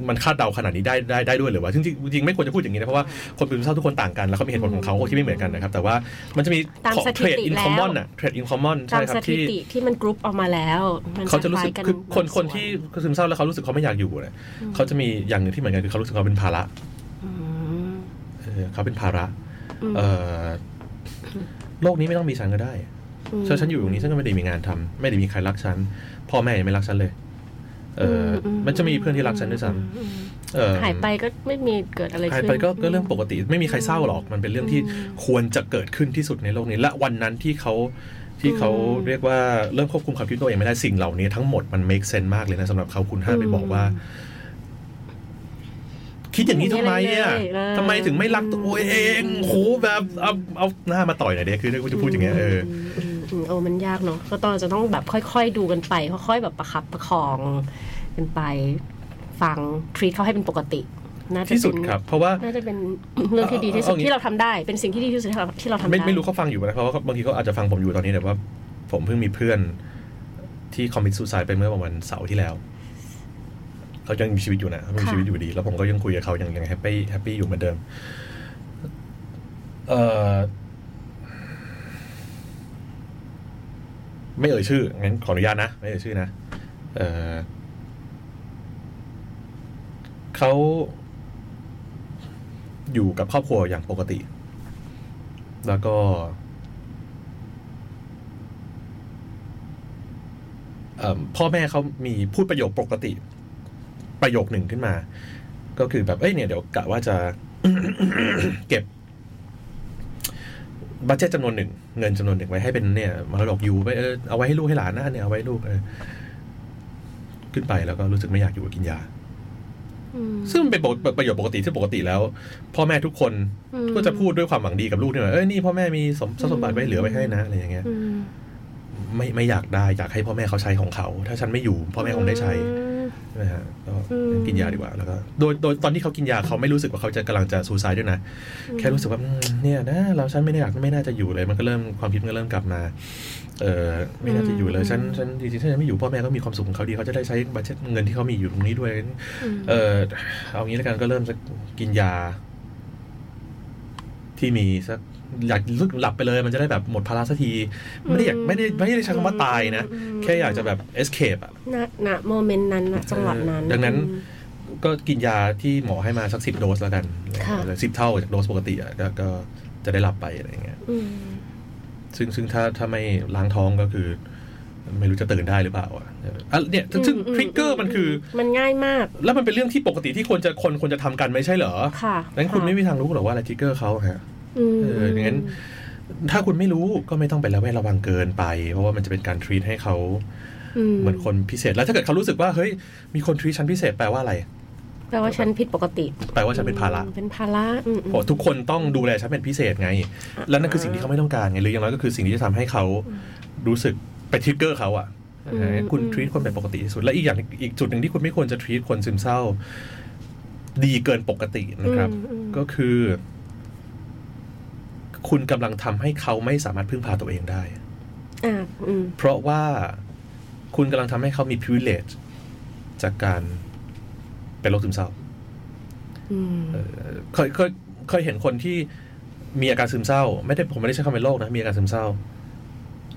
มันคาดเดาขนาดนี้ได้ได้ได้ด้วยหรือวะจริงๆจริงๆไม่ควรจะพูดอย่างนี้นะ เพราะว่าคนเป็นซึมเศร้าทุกคนต่างกัน แล้วเขามีเหตุผลของเขาที่ไม่เหมือนกันนะครับ แต่ว่ามันจะมีตามของสเทถิรดติอินแล้วคอมมอนอะเทรดอินคอมมอนใช่ตามครัสบถิที่ติที่มันกรุ๊ปออกมาแล้วมันเขาจะรู้สึกคล้ายๆคือคนบางคนส่วที่ซึมเศร้าแล้วเขารู้สึกเขาไม่อยากอยู่เนี่ยเขาจะมีอย่างหนึ่งที่เหมือนกันคือเขารู้สึกเขาเป็นภาระอืมเออเขาเป็นภาระอืมเออ โลกนี้ไม่ต้องมีฉันก็ได้มถ้าฉันอยู่ตรงนี้ฉันก็ไม่ได้มีงานทำไม่ได้มีใครรักฉันพ่อแม่ยังไม่รักฉันเลย เอออมมันจะมีเพื่อนที่รักฉันด้วยซ้อืมอืมำเออหายไปก็ไม่มีเกิดอะไรหายขึ้นไปก็ก็เรื่องปกติ ไม่มีใครเศร้าหรอกมันเป็นเรื่องที่อืมควรจะเกิดขึ้นที่สุดในโลกนี้ และวันนั้นที่เขาที่เขาอืมเรียกว่าเริ่มควบคุมความคิดตัวเองไม่ได้สิ่งเหล่านี้ทั้งหมดมัน make sense มากเลยนะสำหรับเขาคุณห้ามไปบอกว่า คิดอย่างนี้ทำไมอะไม่เลยทำไมถึงไม่รักตัวเองโหแบบเอาเอาหน้ามาต่อยหน่อยเด็กคือกูจะพูดอย่างเงี้ยเออมอืมอืมโอ้มันยากเนาะก็ต้องจะต้องแบบค่อย ๆ ดูกันไป ค่อยๆแบบประคับประคองกันไป ฟังทรีตเขาให้เป็นปกติน่าจะที่สุดเป็นครับ เพราะว่าน่าจะเป็นเรื่องที่ดีที่สุดเอาอย่างนี้ที่เราทำได้เป็นสิ่งที่ดีที่สุดที่เราที่เราทำไม่ได้ไม่รู้เขาฟังอยู่นะเพราะว่าบางทีเขาอาจจะฟังผมอยู่ตอนนี้แต่ว่า ผมเพิ่งมีเพื่อนที่ commit suicide ไปเมื่อประมาณเสาร์ที่แล้ว เขายังมีชีวิตอยู่นะเขามีชีวิตอยู่ดี แล้วผมก็ยังคุยกับเขายังยัง happy happy อยู่เหมือนเดิม เอ่อไม่เอ่ยชื่องั้นขออนุญาตนะ ไม่เอ่ยชื่อนะเอ่อเขาอยู่กับครอบครัวอย่างปกติ แล้วก็เอิ่มพ่อแม่เขามีพูดประโยคปกติ ประโยคหนึ่งขึ้นมา ก็คือแบบเอ้ยเนี่ยเดี๋ยวกะว่าจะเก็บบัตเจ็ตจำนวนหนึ่งเงินจำนวนหนึ่งไว้ให้เป็นเนี่ยมรดกอยู่ไปเออเอาไว้ให้ลูกให้หลานนะเนี่ยเอาไว้ให้ลูกเออขึ้นไปแล้วก็รู้สึกไม่อยากอยู่กับกินยาอืมซึ่งมันเป็นปกประโยชน์ปกติที่ปกติแล้ว พ่อแม่ทุกคนอืมก็จะพูดด้วยความหวังดีกับลูกเนี่ยว่าเอ้ยนี่พ่อแม่มีสมทรัพย์สมบัติไว้เหลือไว้ให้นะอะไรอย่างเงี้ยอืมไม่ไม่อยากได้อยากให้พ่อแม่เขาใช้ของเขา ถ้าฉันไม่อยู่ พ่อแม่คงได้ใช้ อืมใช่ไหมฮะก็อืมกินยาดีกว่าแล้วก็โดยโดยตอนที่เขากินยาเขาไม่รู้สึกว่าเขาจะกำลังจะซูซายด้วยนะ แค่รู้สึกว่าอืมเนี่ยนะเราฉันไม่ได้อยากไม่น่าจะอยู่เลย มันก็เริ่มความคิดมันก็เริ่มกลับมาเออไม่น่าจะอยู่เลยฉันฉันจริงๆถ้าฉันไม่อยู่พ่อแม่ก็มีความสุขของเขาดีเขาจะได้ใช้บัตเจ็ตเงินที่เขามีอยู่ตรงนี้ด้วยมเออเอางี้แล้วกันก็เริ่มจะกินยา ที่มีสัก อยากลึกหลับไปเลยมันจะได้แบบหมดภาระสักที ไม่ได้อยากไม่ได้ไม่ได้ใช้คำว่าตายนะอืมแค่อยากจะแบบ escape อะณณโมเมนต์นั้นณจังหวะนั้น ดังนั้นอืมก็กินยาที่หมอให้มาสักสิบโดสแล้วกันค่ะสิบเท่าจากโดสปกติอะก็ก็จะได้หลับไปอะไรอย่างเงี้ยอืมซึ่งซึ่งถ้าถ้าไม่ล้างท้องก็คือ ไม่รู้จะตื่นได้หรือเปล่าอะอะเนี่ยซึ่งทริกเกอร์มันคือ มันง่ายมาก แล้วมันเป็นเรื่องที่ปกติที่ควรจะคนควรจะทำกันไม่ใช่เหรอค่ะดังนั้นคุณไม่มีทางรู้หรอกว่าอะไรทริกเกอร์เขาฮะอืม เอออย่างนั้นถ้าคุณไม่รู้ก็ไม่ต้องไประแวดระวังเกินไป เพราะว่ามันจะเป็นการทรีตให้เขามเหมือนคนพิเศษ แล้วถ้าเกิดเขารู้สึกว่าเฮ้ยมีคนทรีตฉันพิเศษแปลว่าอะไรแปลว่าฉันผิดปกติ แปลว่าฉันเป็นภาระอืมเป็นภาระอืมอืมเพราะทุกคนต้องดูแลฉันเป็นพิเศษไง แล้วนั่นคือสิ่งที่เขาไม่ต้องการไงหรืออย่างน้อยก็คือสิ่งที่จะทำให้เขารู้สึกไปทริกเกอร์เขาอะอืมคุณทรีตคนเป็นปกติที่สุด และอีกอย่างอีกจุดหนึ่งที่คุณไม่ควรจะทรีตคนซึมเศร้า ดีเกินปกตินะครับอืมอืมก็คือ คุณกำลังทำให้เขาไม่สามารถพึ่งพาตัวเองได้อ่าอืมเพราะว่าคุณกำลังทำให้เขามี privilege จากการเป็นโรคซึมเศร้าอืมเอ่อเคยเคยเคยเห็นคนที่มีอาการซึมเศร้า ไม่ได้ผมไม่ได้ใช้คำเป็นโรคนะ มีอาการซึมเศร้า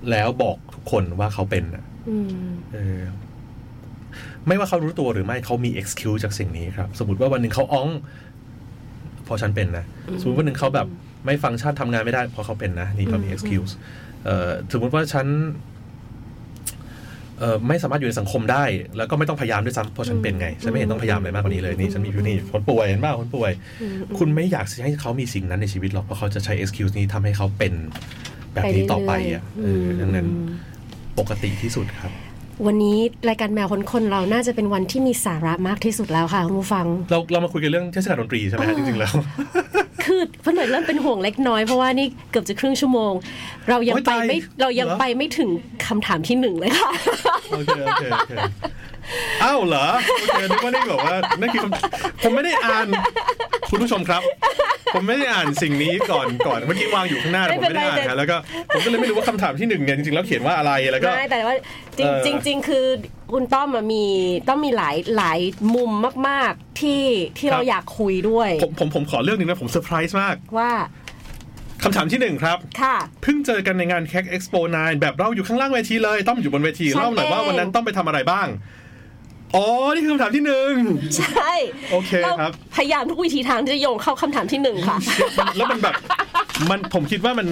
แล้วบอกทุกคนว่าเขาเป็นนะอืมเออไม่ว่าเขารู้ตัวหรือไม่เขามี excuse จากสิ่งนี้ครับ สมมติว่าวันหนึ่งเขาอ้องเพราะฉันเป็นนะ สมมติวันหนึ่งเขาแบบ ไม่ฟังก์ชันทำงานไม่ได้เพราะเขาเป็นนะ นี่เขามี excuse เอ่อสมมติว่าฉันเอ่อไม่สามารถอยู่ในสังคมได้ แล้วก็ไม่ต้องพยายามด้วยซ้ำเพราะฉันเป็นไง ฉันไม่เห็นต้องพยายามอะไรมากกว่านี้เลยนี่ฉันมีอยู่นี่คนป่วยเห็นบ้าคนป่วยอืมคุณไม่อยากให้เขามีสิ่งนั้นในชีวิตหรอกเพราะเขาจะใช้ excuse นี้ทำให้เขาเป็นแบบนี้ต่อไปอะเออดังนั้นปกติที่สุดครับ วันนี้รายการแมวคนคนเราน่าจะเป็นวันที่มีสาระมากที่สุดแล้วค่ะคุณผู้ฟัง เราเรามาคุยกันเรื่องเทศกาลดนตรีใช่ไหมฮะจริงๆแล้ว คือเพื่อนหน่อยเริ่มเป็นห่วงเล็กน้อยเพราะว่านี่เกือบจะครึ่งชั่วโมง เรายังโอ๊ยไปตายไม่เรายังเหรอไปไม่ถึงคำถามที่หนึ่งเลยค่ะโอเคโอเคโอเคอ้าวเหรอโอเคนึกว่านี่บอกว่านั่นคือคำผมไม่ได้อ่านคุณผู้ชมครับ ผมไม่ได้อ่านสิ่งนี้ก่อนก่อนเมื่อกี้วางอยู่ข้างหน้าแต่ผมไม่ได้อ่านไม่เป็นไรฮะแล้วก็ผมก็เลยไม่รู้ว่าคำถามที่หนึ่งเนี่ยจริงๆแล้วเขียนว่าอะไรแล้วก็ไม่แต่ว่าจริงเอ่อจริงจริงคือคุณต้อมอะมีต้องมีหลายหลายมุมมากๆที่ที่เราอยากคุยด้วย ผมผมผมขอเรื่องหนึ่งนะผมเซอร์ไพรส์มากว่าคำถามที่หนึ่งครับ ค่ะ เพิ่งเจอกันในงานแค c เอ็กซ์โป9แบบเราอยู่ข้างล่างเวทีเลย ต้อมอยู่บนเวทีฉันเล่าหน่อยว่าเออวันนั้นต้อมไปทำอะไรบ้าง อ๋อ นี่คือคำถามที่หนึ่งใช่โอเคครับาพยายามทุกวิถีทางที่จะโยงเข้าคำถามที่หนึ่งค่ะ แล้วมันแบบมันผมคิดว่ามัน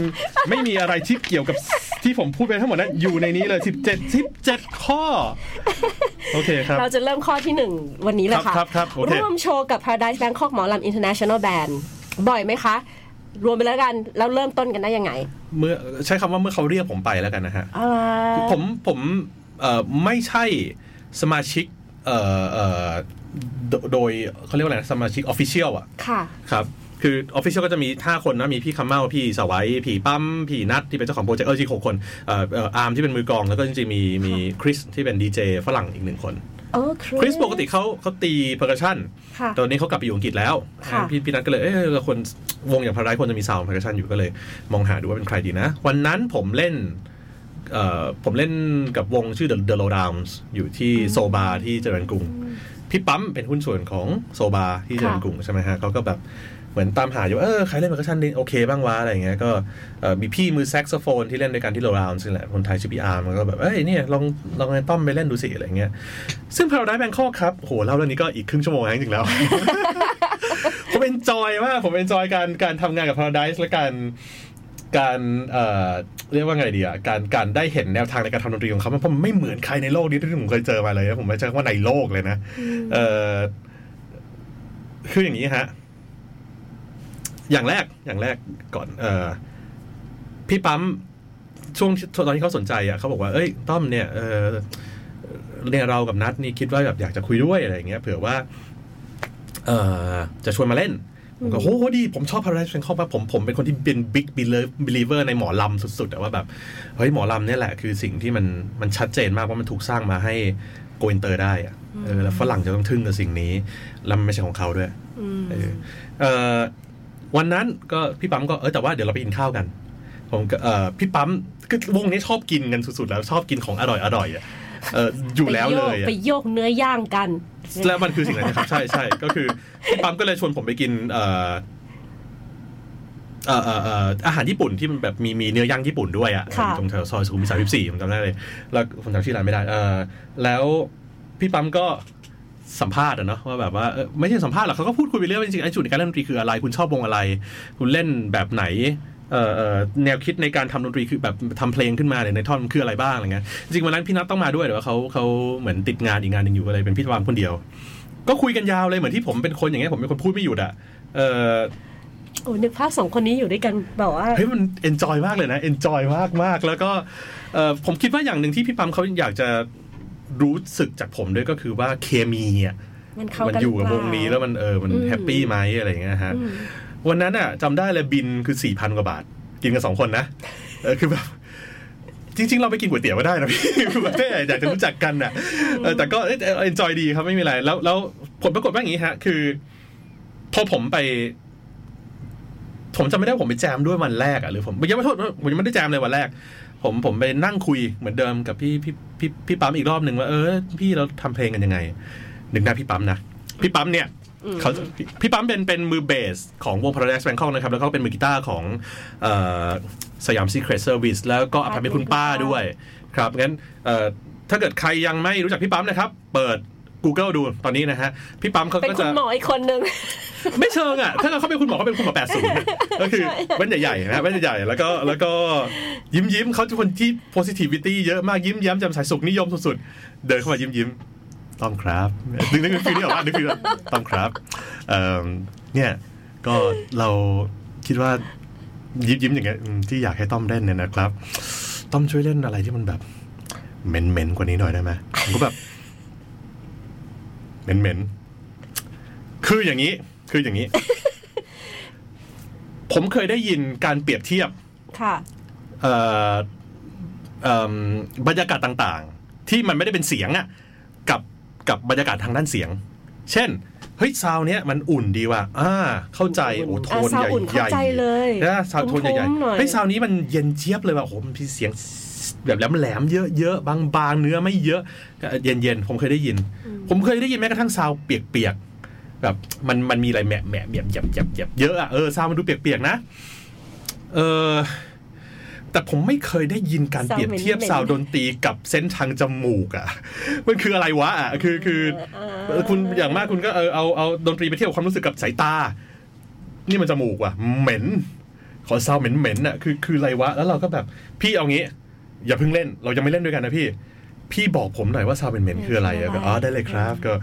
ไม่มีอะไรที่เกี่ยวกับที่ผมพูดไปทั้งหมดนั้นอยู่ในนี้เลย 17 17 ข้อ โอเคครับ เราจะเริ่มข้อที่หนึ่งวันนี้เลยค่ะครับครับครับโอเคร่วมโชว์กับ Paradise Bangkok หมอลำ International Band บ่อยไหมคะ ร่วมไปแล้วกัน แล้วเริ่มต้นกันได้ยังไง เมื่อใช้คำว่าเมื่อเขาเรียกผมไปแล้วกันนะฮะอะไรผมผมเอ่อไม่ใช่สมาชิก เอ่อเอ่อโดโดยเขาเรียกว่าอะไรนะสมาชิก official อะค่ะครับคือ official ก็จะมี 5 คนนะ มีพี่คำเม้าพี่ไสวพี่ปั๊มพี่นัทที่เป็นเจ้าของโปรเจกต์เออจริงหกคนเอ่อเอ่ออาร์มที่เป็นมือกลอง แล้วก็จริงๆมีมีคริสที่เป็นดีเจฝรั่งอีกหนึ่งคนเออคริสปกติเขาเขาตี percussion ค่ะตอนนี้เขากลับไปอยู่อังกฤษแล้วค่ะพี่พี่นัทก็เลย เออเราควรวงอย่าง Paradise ควรจะมี sound percussion อยู่ก็เลย มองหาดูว่าเป็นใครดีนะ วันนั้นผมเล่นเอ่อ ผมเล่นกับวงชื่อ The The Lowdowns อยู่ที่ Soul Bar ที่เจริญกรุง พี่ปั๊มเป็นหุ้นส่วนของ Soul Bar ที่เจริญกรุงใช่ไหมฮะเขาก็แบบเหมือนตามหาอยู่ว่าเออใครเล่น percussion ดีโอเคบ้างวะอะไรอย่างเงี้ยก็เอ่อมีพี่มือแซกโซโฟนที่เล่นด้วยกันที่ Lowdowns นี่แหละคนไทยชื่อพี่อาร์มมันก็แบบเอ้ยเนี่ยลองลองให้ต้อมไปเล่นดูสิอะไรเงี้ยซึ่ง Paradise Bangkok ครับโหเล่าเรื่องนี้ก็อีกครึ่งชั่วโมงแล้วจริงๆแล้ว ผม enjoy มากผม enjoy การการทำงานกับ Paradise และการ การเอ่อเรียกว่าไงดีอะการการได้เห็นแนวทางในการทำดนตรีของเขามันเพราะมันไม่เหมือนใครในโลกนี้ที่ผมเคยเจอมาเลยนะผมไม่ใช่ว่าในโลกเลยนะเอ่อคืออย่างนี้ฮะ อย่างแรกอย่างแรกก่อน เอ่อพี่ปั๊มช่วงที่ตอนที่เขาสนใจอะเขาบอกว่าเอ้ยต้อมเนี่ยเออเนี่ยเรากับนัดนี่คิดว่าแบบอยากจะคุยด้วยอะไรอย่างเงี้ยเผื่อว่า เอ่อจะชวนมาเล่น ผมก็โหดี ผมชอบ Paradise Bangkok มากผมผมเป็นคนที่เป็น big believer ในหมอลำสุดๆแต่ว่าแบบเฮ้ยหมอลำเนี่ยแหละคือสิ่งที่มันมันชัดเจนมากว่ามันถูกสร้างมาให้โกอินเตอร์ได้อะเออแล้วฝรั่งจะต้องทึ่งกับสิ่งนี้ แล้วมันไม่ใช่ของเขาด้วยอืมเออเอ่อวันนั้นก็พี่ปั๊มก็เออแต่ว่าเดี๋ยวเราไปกินข้าวกัน ผมก็เออพี่ปั๊มคือวงนี้ชอบกินกันสุดๆ แล้วชอบกินของอร่อยอร่อยๆอะเอออยู่แล้วเลยอะไปโยกเนื้อย่างกัน แล้วมันคือสิ่งนั้นนะครับ ใช่ใช่ก็คือพี่ปั๊มก็เลยชวนผมไปกินเอ่อเอ่อเอ่อเอ่ออาหารญี่ปุ่นที่มันแบบมีมีเนื้อย่างญี่ปุ่นด้วยอะค่ะ ตรงแถวซอยสุขุมวิทสามสิบสี่ผมจำได้เลย แล้วผมจำชื่อร้านไม่ได้ เออแล้วพี่ปั๊มก็สัมภาษณ์อะเนาะว่าแบบว่าเออไม่ใช่สัมภาษณ์หรอกเขาก็พูดคุยไปเรื่อยว่าจริงๆไอ้จุดในการเล่นดนตรีคืออะไร คุณชอบวงอะไร คุณเล่นแบบไหนเอ่อเอ่อ แนวคิดในการทำดนตรีคือแบบทำเพลงขึ้นมาเนี่ยในท่อนมันคืออะไรบ้างอะไรเงี้ยจริงๆวันนั้นพี่นัทต้องมาด้วยแต่ว่าเขาเขาเหมือนติดงานอีกงานหนึ่งอยู่ก็เลยเป็นพี่ปั๊มคนเดียว ก็คุยกันยาวเลยเหมือนที่ผมเป็นคนอย่างเงี้ยผมเป็นคนพูดไม่หยุดอะเออโอ้นึกภาพสองคนนี้อยู่ด้วยกันแบบว่าเฮ้ยมัน enjoy มากเลยนะ enjoy มากมากแล้วก็เออผมคิดว่าอย่างหนึ่งที่พี่ปั๊มเขาอยากจะรู้สึกจากผมด้วยก็คือว่าเคมีอะมันเข้ามันกันอยู่กับหรือเปล่าเนี่ยแล้วมันเออมันอืม happy ไหมอะไรอย่างเงี้ยฮะอืม วันนั้นอะจำได้เลยบิลคือสี่พันกว่าบาท กินกันสองคนนะเออคือแบบจริงๆ เราไปกินก๋วยเตี๋ยวก็ได้นะพี่คือแบบแค่อยากจะรู้จักกันอะเออแต่ก็ enjoy ดีครับไม่มีอะไร แล้วแล้วผลปรากฏว่าอย่างนี้ฮะ คือ พอผมไป ผมจำไม่ได้ว่าผมไปแจมด้วยวันแรกอะหรือผมยังไม่โทษผมยังไม่ได้แจมเลยวันแรก ผมผมไปนั่งคุยเหมือนเดิมกับพี่พี่พี่พี่ปั๊มอีกรอบหนึ่งว่าเออพี่เราทำเพลงกันยังไงหนึ่งหน้าพี่ปั๊มนะพี่ปั๊มเนี่ยอืม เขาพี่พี่ปั๊มเป็นเป็นมือเบสของวง Paradise Bangkok นะครับ แล้วก็เป็นมือกีตาร์ของเอ่อ Siam Secret Service แล้วก็อพาร์ตเมนต์คุณป้าด้วยครับงั้นเอ่อถ้าเกิดใครยังไม่รู้จักพี่ปั๊มนะครับ เปิด Google ดูตอนนี้นะฮะ พี่ปั๊มเขาเป็นก็คุจะณหมออีกคนนึง ไม่เชิงอะ ถ้าเขาเป็นคุณหมอเขาเป็นคุณหมอแปดศูนย์ก็คือแว่นใหญ่ๆนะแว่นใหญ่ๆแล้วก็แล้วก็ยิ้มยิ้มๆเขาเป็นคนที่ positivity เยอะมากยิ้มแย้มแจ่มใสสุขนิยมสุดๆ เดินเข้ามายิ้มยิ้มๆ ต้องครับนึกนึกฟีลนี่ออกว่านึกฟีลต้องครับเอ่อเนี่ยก็เราคิดว่ายิ้มยิ้มๆอย่างเงี้ยอืมที่อยากให้ต้อมเล่นเนี่ยนะครับ ต้อมช่วยเล่นอะไรที่มันแบบเหม็นเหม็นๆกว่านี้หน่อยได้ไหมผมก็แบบเหม็นเหม็นๆคืออย่างนี้ คืออย่างนี้ ผมเคยได้ยินการเปรียบเทียบค่ะเอ่อเอิ่มบรรยากาศต่าง ๆ ที่มันไม่ได้เป็นเสียงอะ กับกับบรรยากาศทางด้านเสียง เช่นเฮ้ยซาวเนี้ยมันอุ่นดีว่ะอ่าเข้าใจโอ้โทนอะซาวใหญ่อุ่นใหญ่เข้าใจเลยนะซาวโทนใหญ่ทุ้มๆหน่อยๆเฮ้ยซาวนี้มันเย็นเจี๊ยบเลยว่ะโอ้โหมันมีเสียงแบบแหลมๆเยอะๆบางๆเนื้อไม่เยอะเย็นๆผมเคยได้ยิน ผมเคยได้ยินแม้กระทั่งซาวเปียกๆแบบมันมันมีอะไรแหมะแหมะแหยบแหยบแหยบแหยบเยอะอะเออซาวมันดูเปียกๆนะ เออ แต่ผมไม่เคยได้ยินการเปรียบเทียบซาซาววเหม็นๆดนตรีกับเส้นทางจมูกอะมันคืออะไรวะอะคือคือเออเออคุณอย่างมากคุณก็เออเอาเอาดนตรีไปเทียบกับความรู้สึกกับสายตา นี่มันจมูกว่ะเหม็น ขอซาวเหม็นเหม็นๆอะคือคืออะไรวะแล้วเราก็แบบพี่เอางี้ อย่าเพิ่งเล่น เรายังไม่เล่นด้วยกันนะพี่ พี่บอกผมหน่อยว่าซาวเหม็นๆคืออะไรอะก็อ๋อได้เลยครับ ก็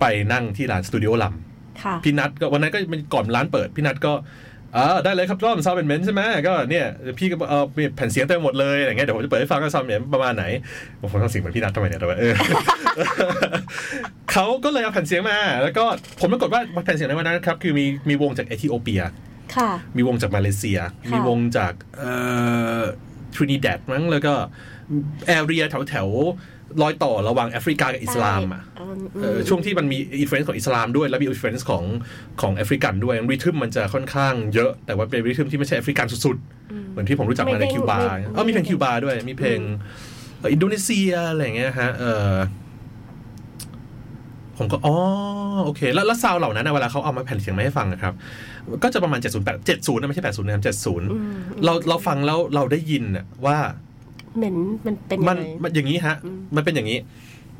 ไปนั่งที่ร้านสตูดิโอลำค่ะพี่นัทก็วันนั้นก็เป็นก่อนร้านเปิดพี่นัทก็ อ่าได้เลยครับร่อมซาวเป็นเมนใช่ไหมก็เนี่ยพี่ก็เออมีแผ่นเสียงเต็มหมดเลยอะไรเงี้ยเดี๋ยวผมจะเปิดให้ฟังว่าซาวเป็นประมาณไหนผมต้องเสียงเหมือนพี่นัททำไมเนี่ยแต่ว่าเออเขาก็เลยเอาแผ่นเสียงมา แล้วก็ผมปรากฏว่าแผ่นเสียงในวันนั้นครับคือมีมีวงจากเอธิโอเปียค่ะมีวงจากมาเลเซียค่ะมีวงจากเอ่อทรินิแดดมั้งแล้วก็ area แถวแถวๆ รอยต่อระหว่างแอฟริกากับอิสลามอะอืมเอ่อช่วงที่มันมี influence ของอิสลามด้วย แล้วมี influence ของของแอฟริกันด้วย rhythm มันจะค่อนข้างเยอะ แต่ว่าเป็น rhythm ที่ไม่ใช่แอฟริกันสุดๆ เหมือนที่ผมรู้จักมาในไม่ได้คิวบาไม่เออมีเพลงไม่คิวบาด้วย มีเพลงเอ่ออินโดนีเซียอะไรอย่างเงี้ยฮะเออผมก็อ๋อโอเค แล้วแล้วซาวด์เหล่านั้นนะเวลาเขาเอามาแผ่นเสียงมาให้ฟังนะครับ ก็จะประมาณ 70 8 70นะไม่ใช่ 80 นะครับ 70 เราเราฟังแล้วเราได้ยินน่ะว่า เหม็นมันเป็นยัมันงไงมันอย่างนี้ฮะอืมมันเป็นอย่างนี้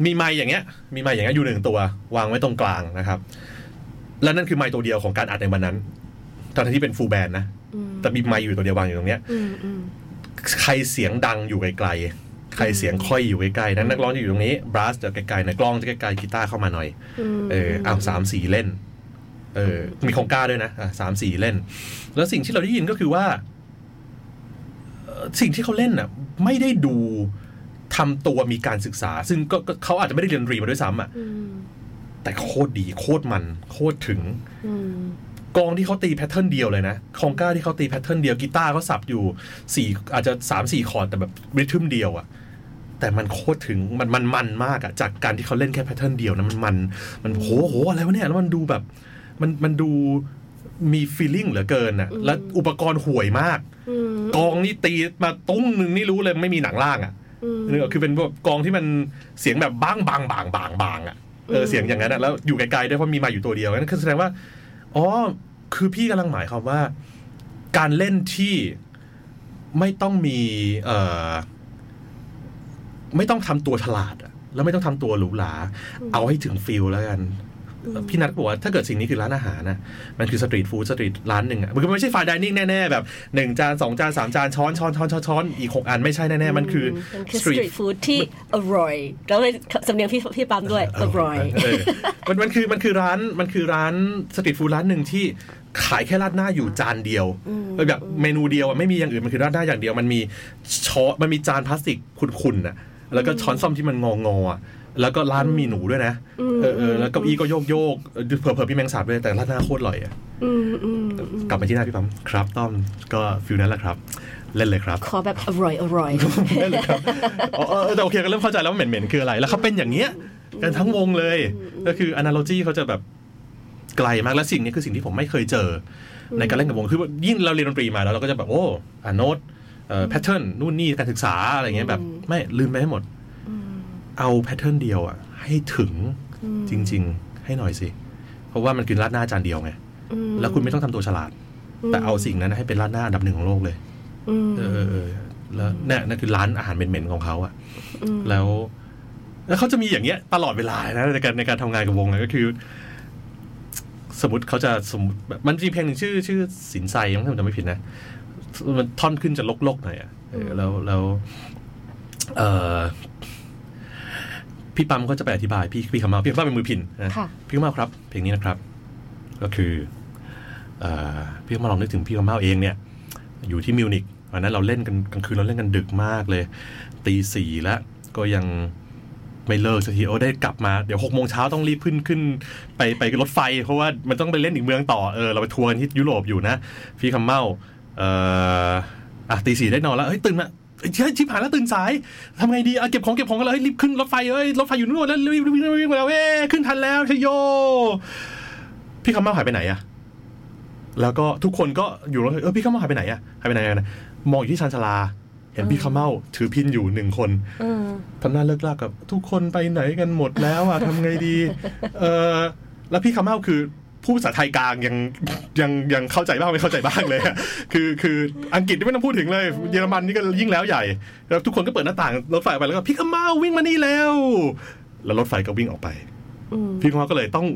มีไม้อย่างเงี้ย มีไม้อย่างเงี้ยอยู่หนึ่งตัว วางไว้ตรงกลางนะครับ และนั่นคือไม้ตัวเดียวของการอัดในวันนั้นตอนที่เป็นฟูลแบนด์นะอืมแต่มีไม้อยู่ตัวเดียววางอยู่ตรงเนี้ยอืมอืมใครเสียงดังอยู่ไกลๆ ใครเสียงค่อยอยู่ไกลๆนั้นนักร้องจะอยู่ตรงนี้บรัสจะไกลๆนะกล้องจะไกลๆกีตาร์เข้ามาหน่อยมเออเอาสามสี่เล่น เออ มีของกล้าด้วยนะอะสามสี่เล่น แล้วสิ่งที่เราได้ยินก็คือว่าเอ่อสิ่งที่เขาเล่นน่ะ ไม่ได้ดูทำตัวมีการศึกษา ซึ่งก็ก็เขาอาจจะไม่ได้เรียนดนตรีมาด้วยซ้ำอะอืมแต่โคตรดีโคตรมันโคตรถึงอืมกองที่เขาตีแพทเทิร์นเดียวเลยนะคองก้าที่เขาตีแพทเทิร์นเดียวกีตาร์เขาสับอยู่สี่อาจจะสามสี่คอร์ดแต่แบบ rhythm เดียวอะแต่มันโคตรถึงมันมันมันมากอะจากการที่เขาเล่นแค่ pattern เดียวนะมันมันมันโหโหอะไรวะเนี่ยแล้วมันดูแบบ มันมันดู มี feeling เหลือเกินอะและอุปกรณ์ห่วยมากอืมกลองนี่ตีมาตุ้งหนึ่งนี่รู้เลยไม่มีหนังล่างอะอืมนึกออกคือเป็นแบบกลองที่มันเสียงแบบบางบางบางบางบางอะเอออืมเสียงอย่างนั้นอะแล้วอยู่ไกลๆด้วยเพราะมีมาอยู่ตัวเดียวนั่นคือแสดงว่าอ๋อคือพี่กำลังหมายความว่า การเล่นที่ไม่ต้องมีเอ่อไม่ต้องทำตัวฉลาดอะแล้วไม่ต้องทำตัวหรูหรา เอาให้ถึง feel แล้วกัน พี่นัทบอกว่าถ้าเกิดสิ่งนี้คือร้านอาหารนะมันคือสตรีทฟู้ด street ร้านหนึ่งอะมันก็ไม่ใช่ fine dining แน่ๆแบบหนึ่งจานสองจานสามจานช้อนช้อนช้อนช้อนช้อนอีกหกอันไม่ใช่แน่ๆมันคือมันคือสตรีทฟู้ดที่อร่อยแล้วเลยสำเนียงพี่พี่ปั๊มด้วยอร่อยเออมันมันคือมันคือร้านมันคือร้านสตรีทฟู้ดร้านหนึ่งที่ขายแค่ราดหน้าอยู่จานเดียวแบบเมนูเดียวอะไม่มีอย่างอื่นมันคือราดหน้าอย่างเดียวมันมีช้อนมันมีจานพลาสติกขุ่นๆอะแล้วก็ช้อนส้อมที่มันงองอๆอะ แล้วก็ร้านมีหนูด้วยนะเออเออแล้วเก้าอี้ก็โยกโยกๆเผื่อๆมีแมงสาบด้วยแต่ราดหน้าโคตรอร่อยอะอืมอืมกลับมาที่หน้าพี่ปั๊มครับต้อมก็ feel นั้นแหละครับ เล่นเลยครับ ขอแบบอร่อยอร่อยเล่นเลยครับอ๋อเออแต่โอเคก็เริ่มเข้าใจแล้วว่าเหม็นๆคืออะไร แล้วเขาเป็นอย่างเงี้ยกันทั้งวงเลย ก็คือ analogy เขาจะแบบไกลมากและสิ่งนี้คือสิ่งที่ผมไม่เคยเจอในการเล่นกับวงคือยิ่งเราเรียนดนตรีมาแล้วเราก็จะแบบโอ้อ่าโน้ตเอ่อ pattern นู่นนี่การศึกษาอะไรเงี้ยแบบไม่ลืมไปให้หมด เอา pattern เดียวอะให้ถึงจริง ๆ ให้หน่อยสิ เพราะว่ามันคือราดหน้าจานเดียวไง แล้วคุณไม่ต้องทำตัวฉลาด แต่เอาสิ่งนั้นให้เป็นราดหน้าอันดับหนึ่งของโลกเลยอืมเออเออเออแล้วเนี่ยนั่นคือร้านอาหารเหม็นๆของเขาอะแล้ว แล้วเขาจะมีอย่างเงี้ย ตลอดเวลานะในการในการทำงานกับวงเลยก็คือ สมมติเขาจะสมมติแบบมันมีเพลงหนึ่งชื่อ ชื่อสินไซมั้งถ้าผมจำไม่ผิดนะมันท่อนขึ้นจะลกๆหน่อยอะเออแล้วแล้วเออ พี่ปั๊มก็จะไปอธิบายพี่พี่คำมาพี่คำมาเป็นมือพินนะค่ะพี่คำมาครับ เพลงนี้นะครับ ก็คือเอ่อพี่คำมาลองนึกถึงพี่คำมาเองเนี่ย อยู่ที่มิวนิกวันนั้นเราเล่นกันกลางคืนเราเล่นกันดึกมากเลย ตีสี่แล้วก็ยังไม่เลิกสักทีโอ้ได้กลับมาเดี๋ยวหกโมงเช้าต้องรีบขึ้นขึ้น ไปไปรถไฟ เพราะว่ามันต้องไปเล่นอีกเมืองต่อเออเราไปทัวร์กันที่ยุโรปอยู่นะ พี่คำเมาเอ่ออะตีสี่ได้นอนแล้วเฮ้ยตื่นมาเฮ้ย ชิบหายแล้วตื่นสายทำไงดีเอะเก็บของเก็บของกันเลยรีบขึ้นรถไฟเอ้ยรถไฟอยู่นู่นแล้วรีบรีบรีบรีบแล้วเอ้ขึ้นทันแล้วชโย พี่คำมาหายไปไหนอะแล้วก็ทุกคนก็อยู่แล้วเออพี่ข้าวเมาหายไปไหนอะหายไปไหนกันนะมองอยู่ที่ชานชาลาเห็นพี่ข้าวเมาถือพินอยู่หนึ่งคนทำหน้าเลิกลากกับ ทุกคนไปไหนกันหมดแล้วอะทำไงดี เออแล้วพี่ข้าวเมาคือ ผู้ภาษาไทยกลางยังยังยังเข้าใจบ้างไม่เข้าใจบ้างเลยอะคือคืออังกฤษนี่ไม่ต้องพูดถึงเลย เยอรมันนี่ก็ยิ่งแล้วใหญ่แล้วทุกคนก็เปิดหน้าต่างรถไฟไปแล้วก็พี่ข้าวเมาวิ่งมานี่แล้ว แล้วรถไฟก็วิ่งออกไปอืมพี่ข้าวเมาก็เลยต้อง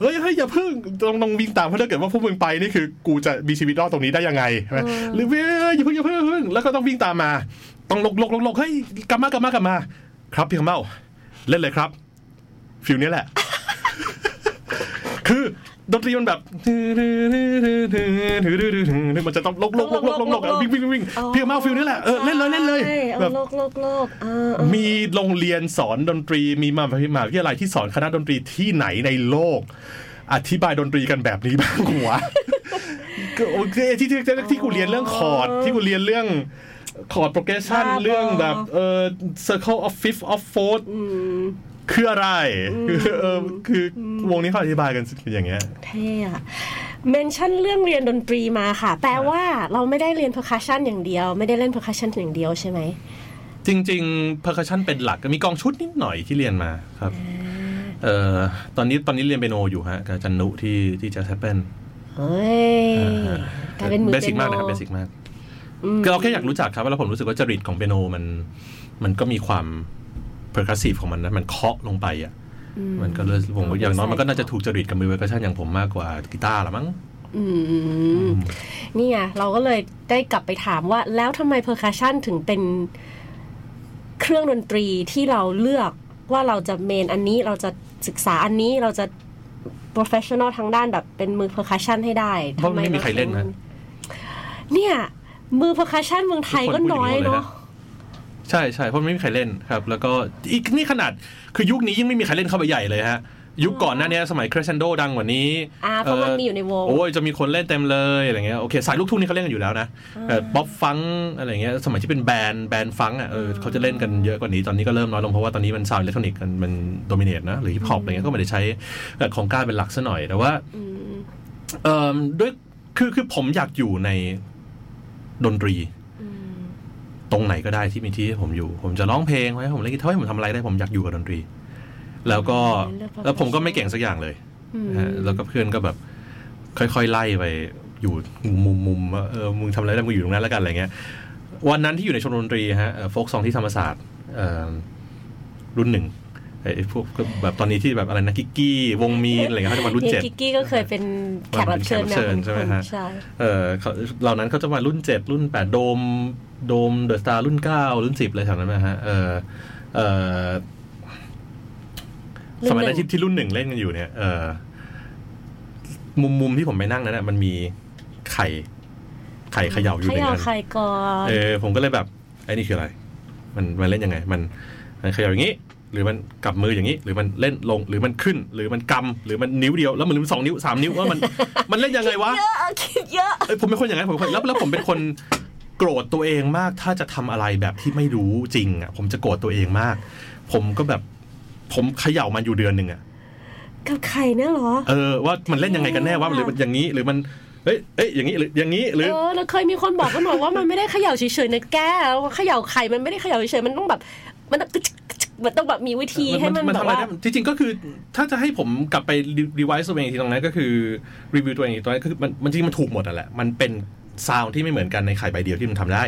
เฮ้ยเฮ้ยอย่าเพิ่งต้องต้องวิ่งตามเพราะถ้าเกิดว่าพวกมึงไปนี่คือ กูจะมีชีวิตรอดตรงนี้ได้ยังไงใช่ไหมหรือเว้ยอย่าเพิ่งอย่าเพิ่งอย่าเพิ่งแล้วก็ต้องวิ่งตามมา ต้องหลกหลกหลกหลกเฮ้ยกลับมากลับมากลับมา ครับพี่คำเมาเล่นเลยครับ feel นี้แหละ คือ ดนตรีมันแบบมันจะต้องลกลกลกลกลกลกวิ่งวิ่งวิ่งพี่คำเมา feel นี้แหละเออเล่นเลยเล่นเลยแบบลกลกลกมีโรงเรียนสอนดนตรีมีมหาวิทยาลัยที่สอนคณะดนตรีที่ไหนในโลก อธิบายดนตรีกันแบบนี้บ้างหัวก็โอเคที่ที่ที่กูเรียนเรื่องคอร์ดที่กูเรียนเรื่อง chord progression เรื่องแบบเออ circle of fifth of fourth คืออะไรคือเออคือวงนี้เขาอธิบายกันอย่างเงี้ยเท่อะ mention เรื่องเรียนดนตรีมาค่ะ แปลว่าเราไม่ได้เรียน percussion อย่างเดียว ไม่ได้เล่น percussion อย่างเดียวใช่ไหม จริงๆ percussion เป็นหลักมีกลองชุดนิดหน่อยที่เรียนมาครับเอ่อตอนนี้ตอนนี้เรียนเปียโนอยู่ฮะกับจันนุที่ที่จะแซปเปิลเฮ้ยกลายเป็นมือเปียโน basic มากนะครับเบสิกมากอืมคือเราแค่อยากรู้จักครับแล้วผมรู้สึกว่าจริตของเปียโนมัน มันก็มีความ percussive ของมันนะมันเคาะลงไปอะมันก็เลยผมว่าอย่างน้อยมันก็น่าจะถูกจริตกับมือ percussion อย่างผมมากกว่ากีตาร์ละมั้งอืมนี่ไงเราก็เลยได้กลับไปถามว่า แล้วทำไม percussion ถึงเป็นเครื่องดนตรีที่เราเลือกว่าเราจะเมนอันนี้เราจะศึกษาอันนี้เราจะ professional ทางด้านแบบเป็นมือ percussion ให้ได้เพราะมันไม่มีใครเล่นนะเนี่ย มือ percussion เมืองไทยก็น้อยเนาะ ใช่ใช่เพราะไม่มีใครเล่นครับ แล้วก็อีกนี่ขนาดคือยุคนี้ยิ่งไม่มีใครเล่นเข้าไปใหญ่เลยฮะยุคก่อนหน้านี้สมัย Crescendo ดังกว่านี้อ่าเพราะมันมีอยู่ในวง โอ้ยจะมีคนเล่นเต็มเลยอะไรเงี้ยโอเคสายลูกทุ่งนี่เขาเล่นกันอยู่แล้วนะ pop funk อะไรเงี้ยสมัยที่เป็น band band funk อะเออเขาจะเล่นกันเยอะกว่านี้ตอนนี้ก็เริ่มน้อยลงเพราะว่าตอนนี้มัน sound electronic กันมัน dominate นะหรือฮิปฮอปอะไรเงี้ยก็ไม่ได้ใช้แบบ conga เป็นหลักซะหน่อยแต่ว่าอืมเอ่อด้วยคือคือผมอยากอยู่ในดนตรีอืม ตรงไหนก็ได้ที่มีที่ให้ผมอยู่ ผมจะร้องเพลงไว้ผมเล่นกีตาร์ให้ผมทำอะไรได้ผมอยากอยู่กับดนตรี แล้วก็เลือกแล้วผมก็ไม่เก่งสักอย่างเลยอืมนะฮะแล้วก็เพื่อนก็แบบ ค่อยๆไล่ไปอยู่มุมมุมๆว่าเออมึงทำอะไรได้มึงอยู่ตรงนั้นแล้วกันอะไรเงี้ยวันนั้นที่อยู่ในชมรมดนตรีฮะโฟกซองที่ธรรมศาสตร์เอ่อรุ่นหนึ่ง ไอ้พวกแบบตอนนี้ที่แบบอะไรนะกิกกี้วงมีนอะไรเงี้ยเขาจะมารุ่นเจ็ดกิกกี้ก็เคยเป็นแขกรับเชิญเป็นแขกรับเชิญใช่ไหมฮะใช่เออเขาเหล่านั้นเขาจะมารุ่นเจ็ดรุ่นแปดโดมโดมเดอะสตาร์รุ่นเก้ารุ่นสิบอะไรแถวนั้นนะฮะเออเออสมัยนั้นที่ที่รุ่นหนึ่งเล่นกันอยู่เนี่ยเออมุมมุมที่ผมไปนั่งนั้นน่ะมันมีไข่ ไข่เขย่าอยู่เขในย่านั้นใครก่อนเออผมก็เลยแบบไอ้นี่คืออะไร มันมันเล่นยังไง มันมันเขย่าอย่างนี้ หรือมันกลับมืออย่างนี้ หรือมันเล่นลงหรือมันขึ้น หรือมันกำหรือมันนิ้วเดียว แล้วมันหรือสองนิ้วสามนิ้วว่ามันมันเล่นยังไงวะเยอะคิดเยอะเอ้ยผมเป็นคนอย่างนั้นผมเป็นคนแล้วแล้วผมเป็นคนโกรธตัวเองมากถ้าจะทำอะไรแบบที่ไม่รู้จริงอะผมจะโกรธตัวเองมาก ผมก็แบบผมเขย่ามันอยู่เดือนหนึ่งอะกับใครเนี่ยเหรอ เออว่ามันเล่นยังไงกันแน่ว่าหรือมันอย่างนี้หรือมันเอ้ยเอ้ย อย่างนี้หรือ อย่างนี้ หรือ เออแล้วเคยมีคนบอกกันบอกว่ามันไม่ได้เขย่าเฉยๆนะแก้วเขย่าไข่ มันไม่ได้เขย่าเฉยๆ มันต้องแบบ มันต้องกระจึกกระจึก มันต้องแบบมีวิธีให้มันมันแบทำบอะไรว่าได้จริง ๆ ก็คือถ้าจะให้ผมกลับไปรีไวซ์ตัวเองอีกทีตรงนั้นก็คือรีวิวตัวเองอีกตรงนั้นคือมันมันจริงๆมันถูกหมดอะแหละมันเป็น sound ที่ไม่เหมือนกันในไข่ใบเดียวที่มันทำได้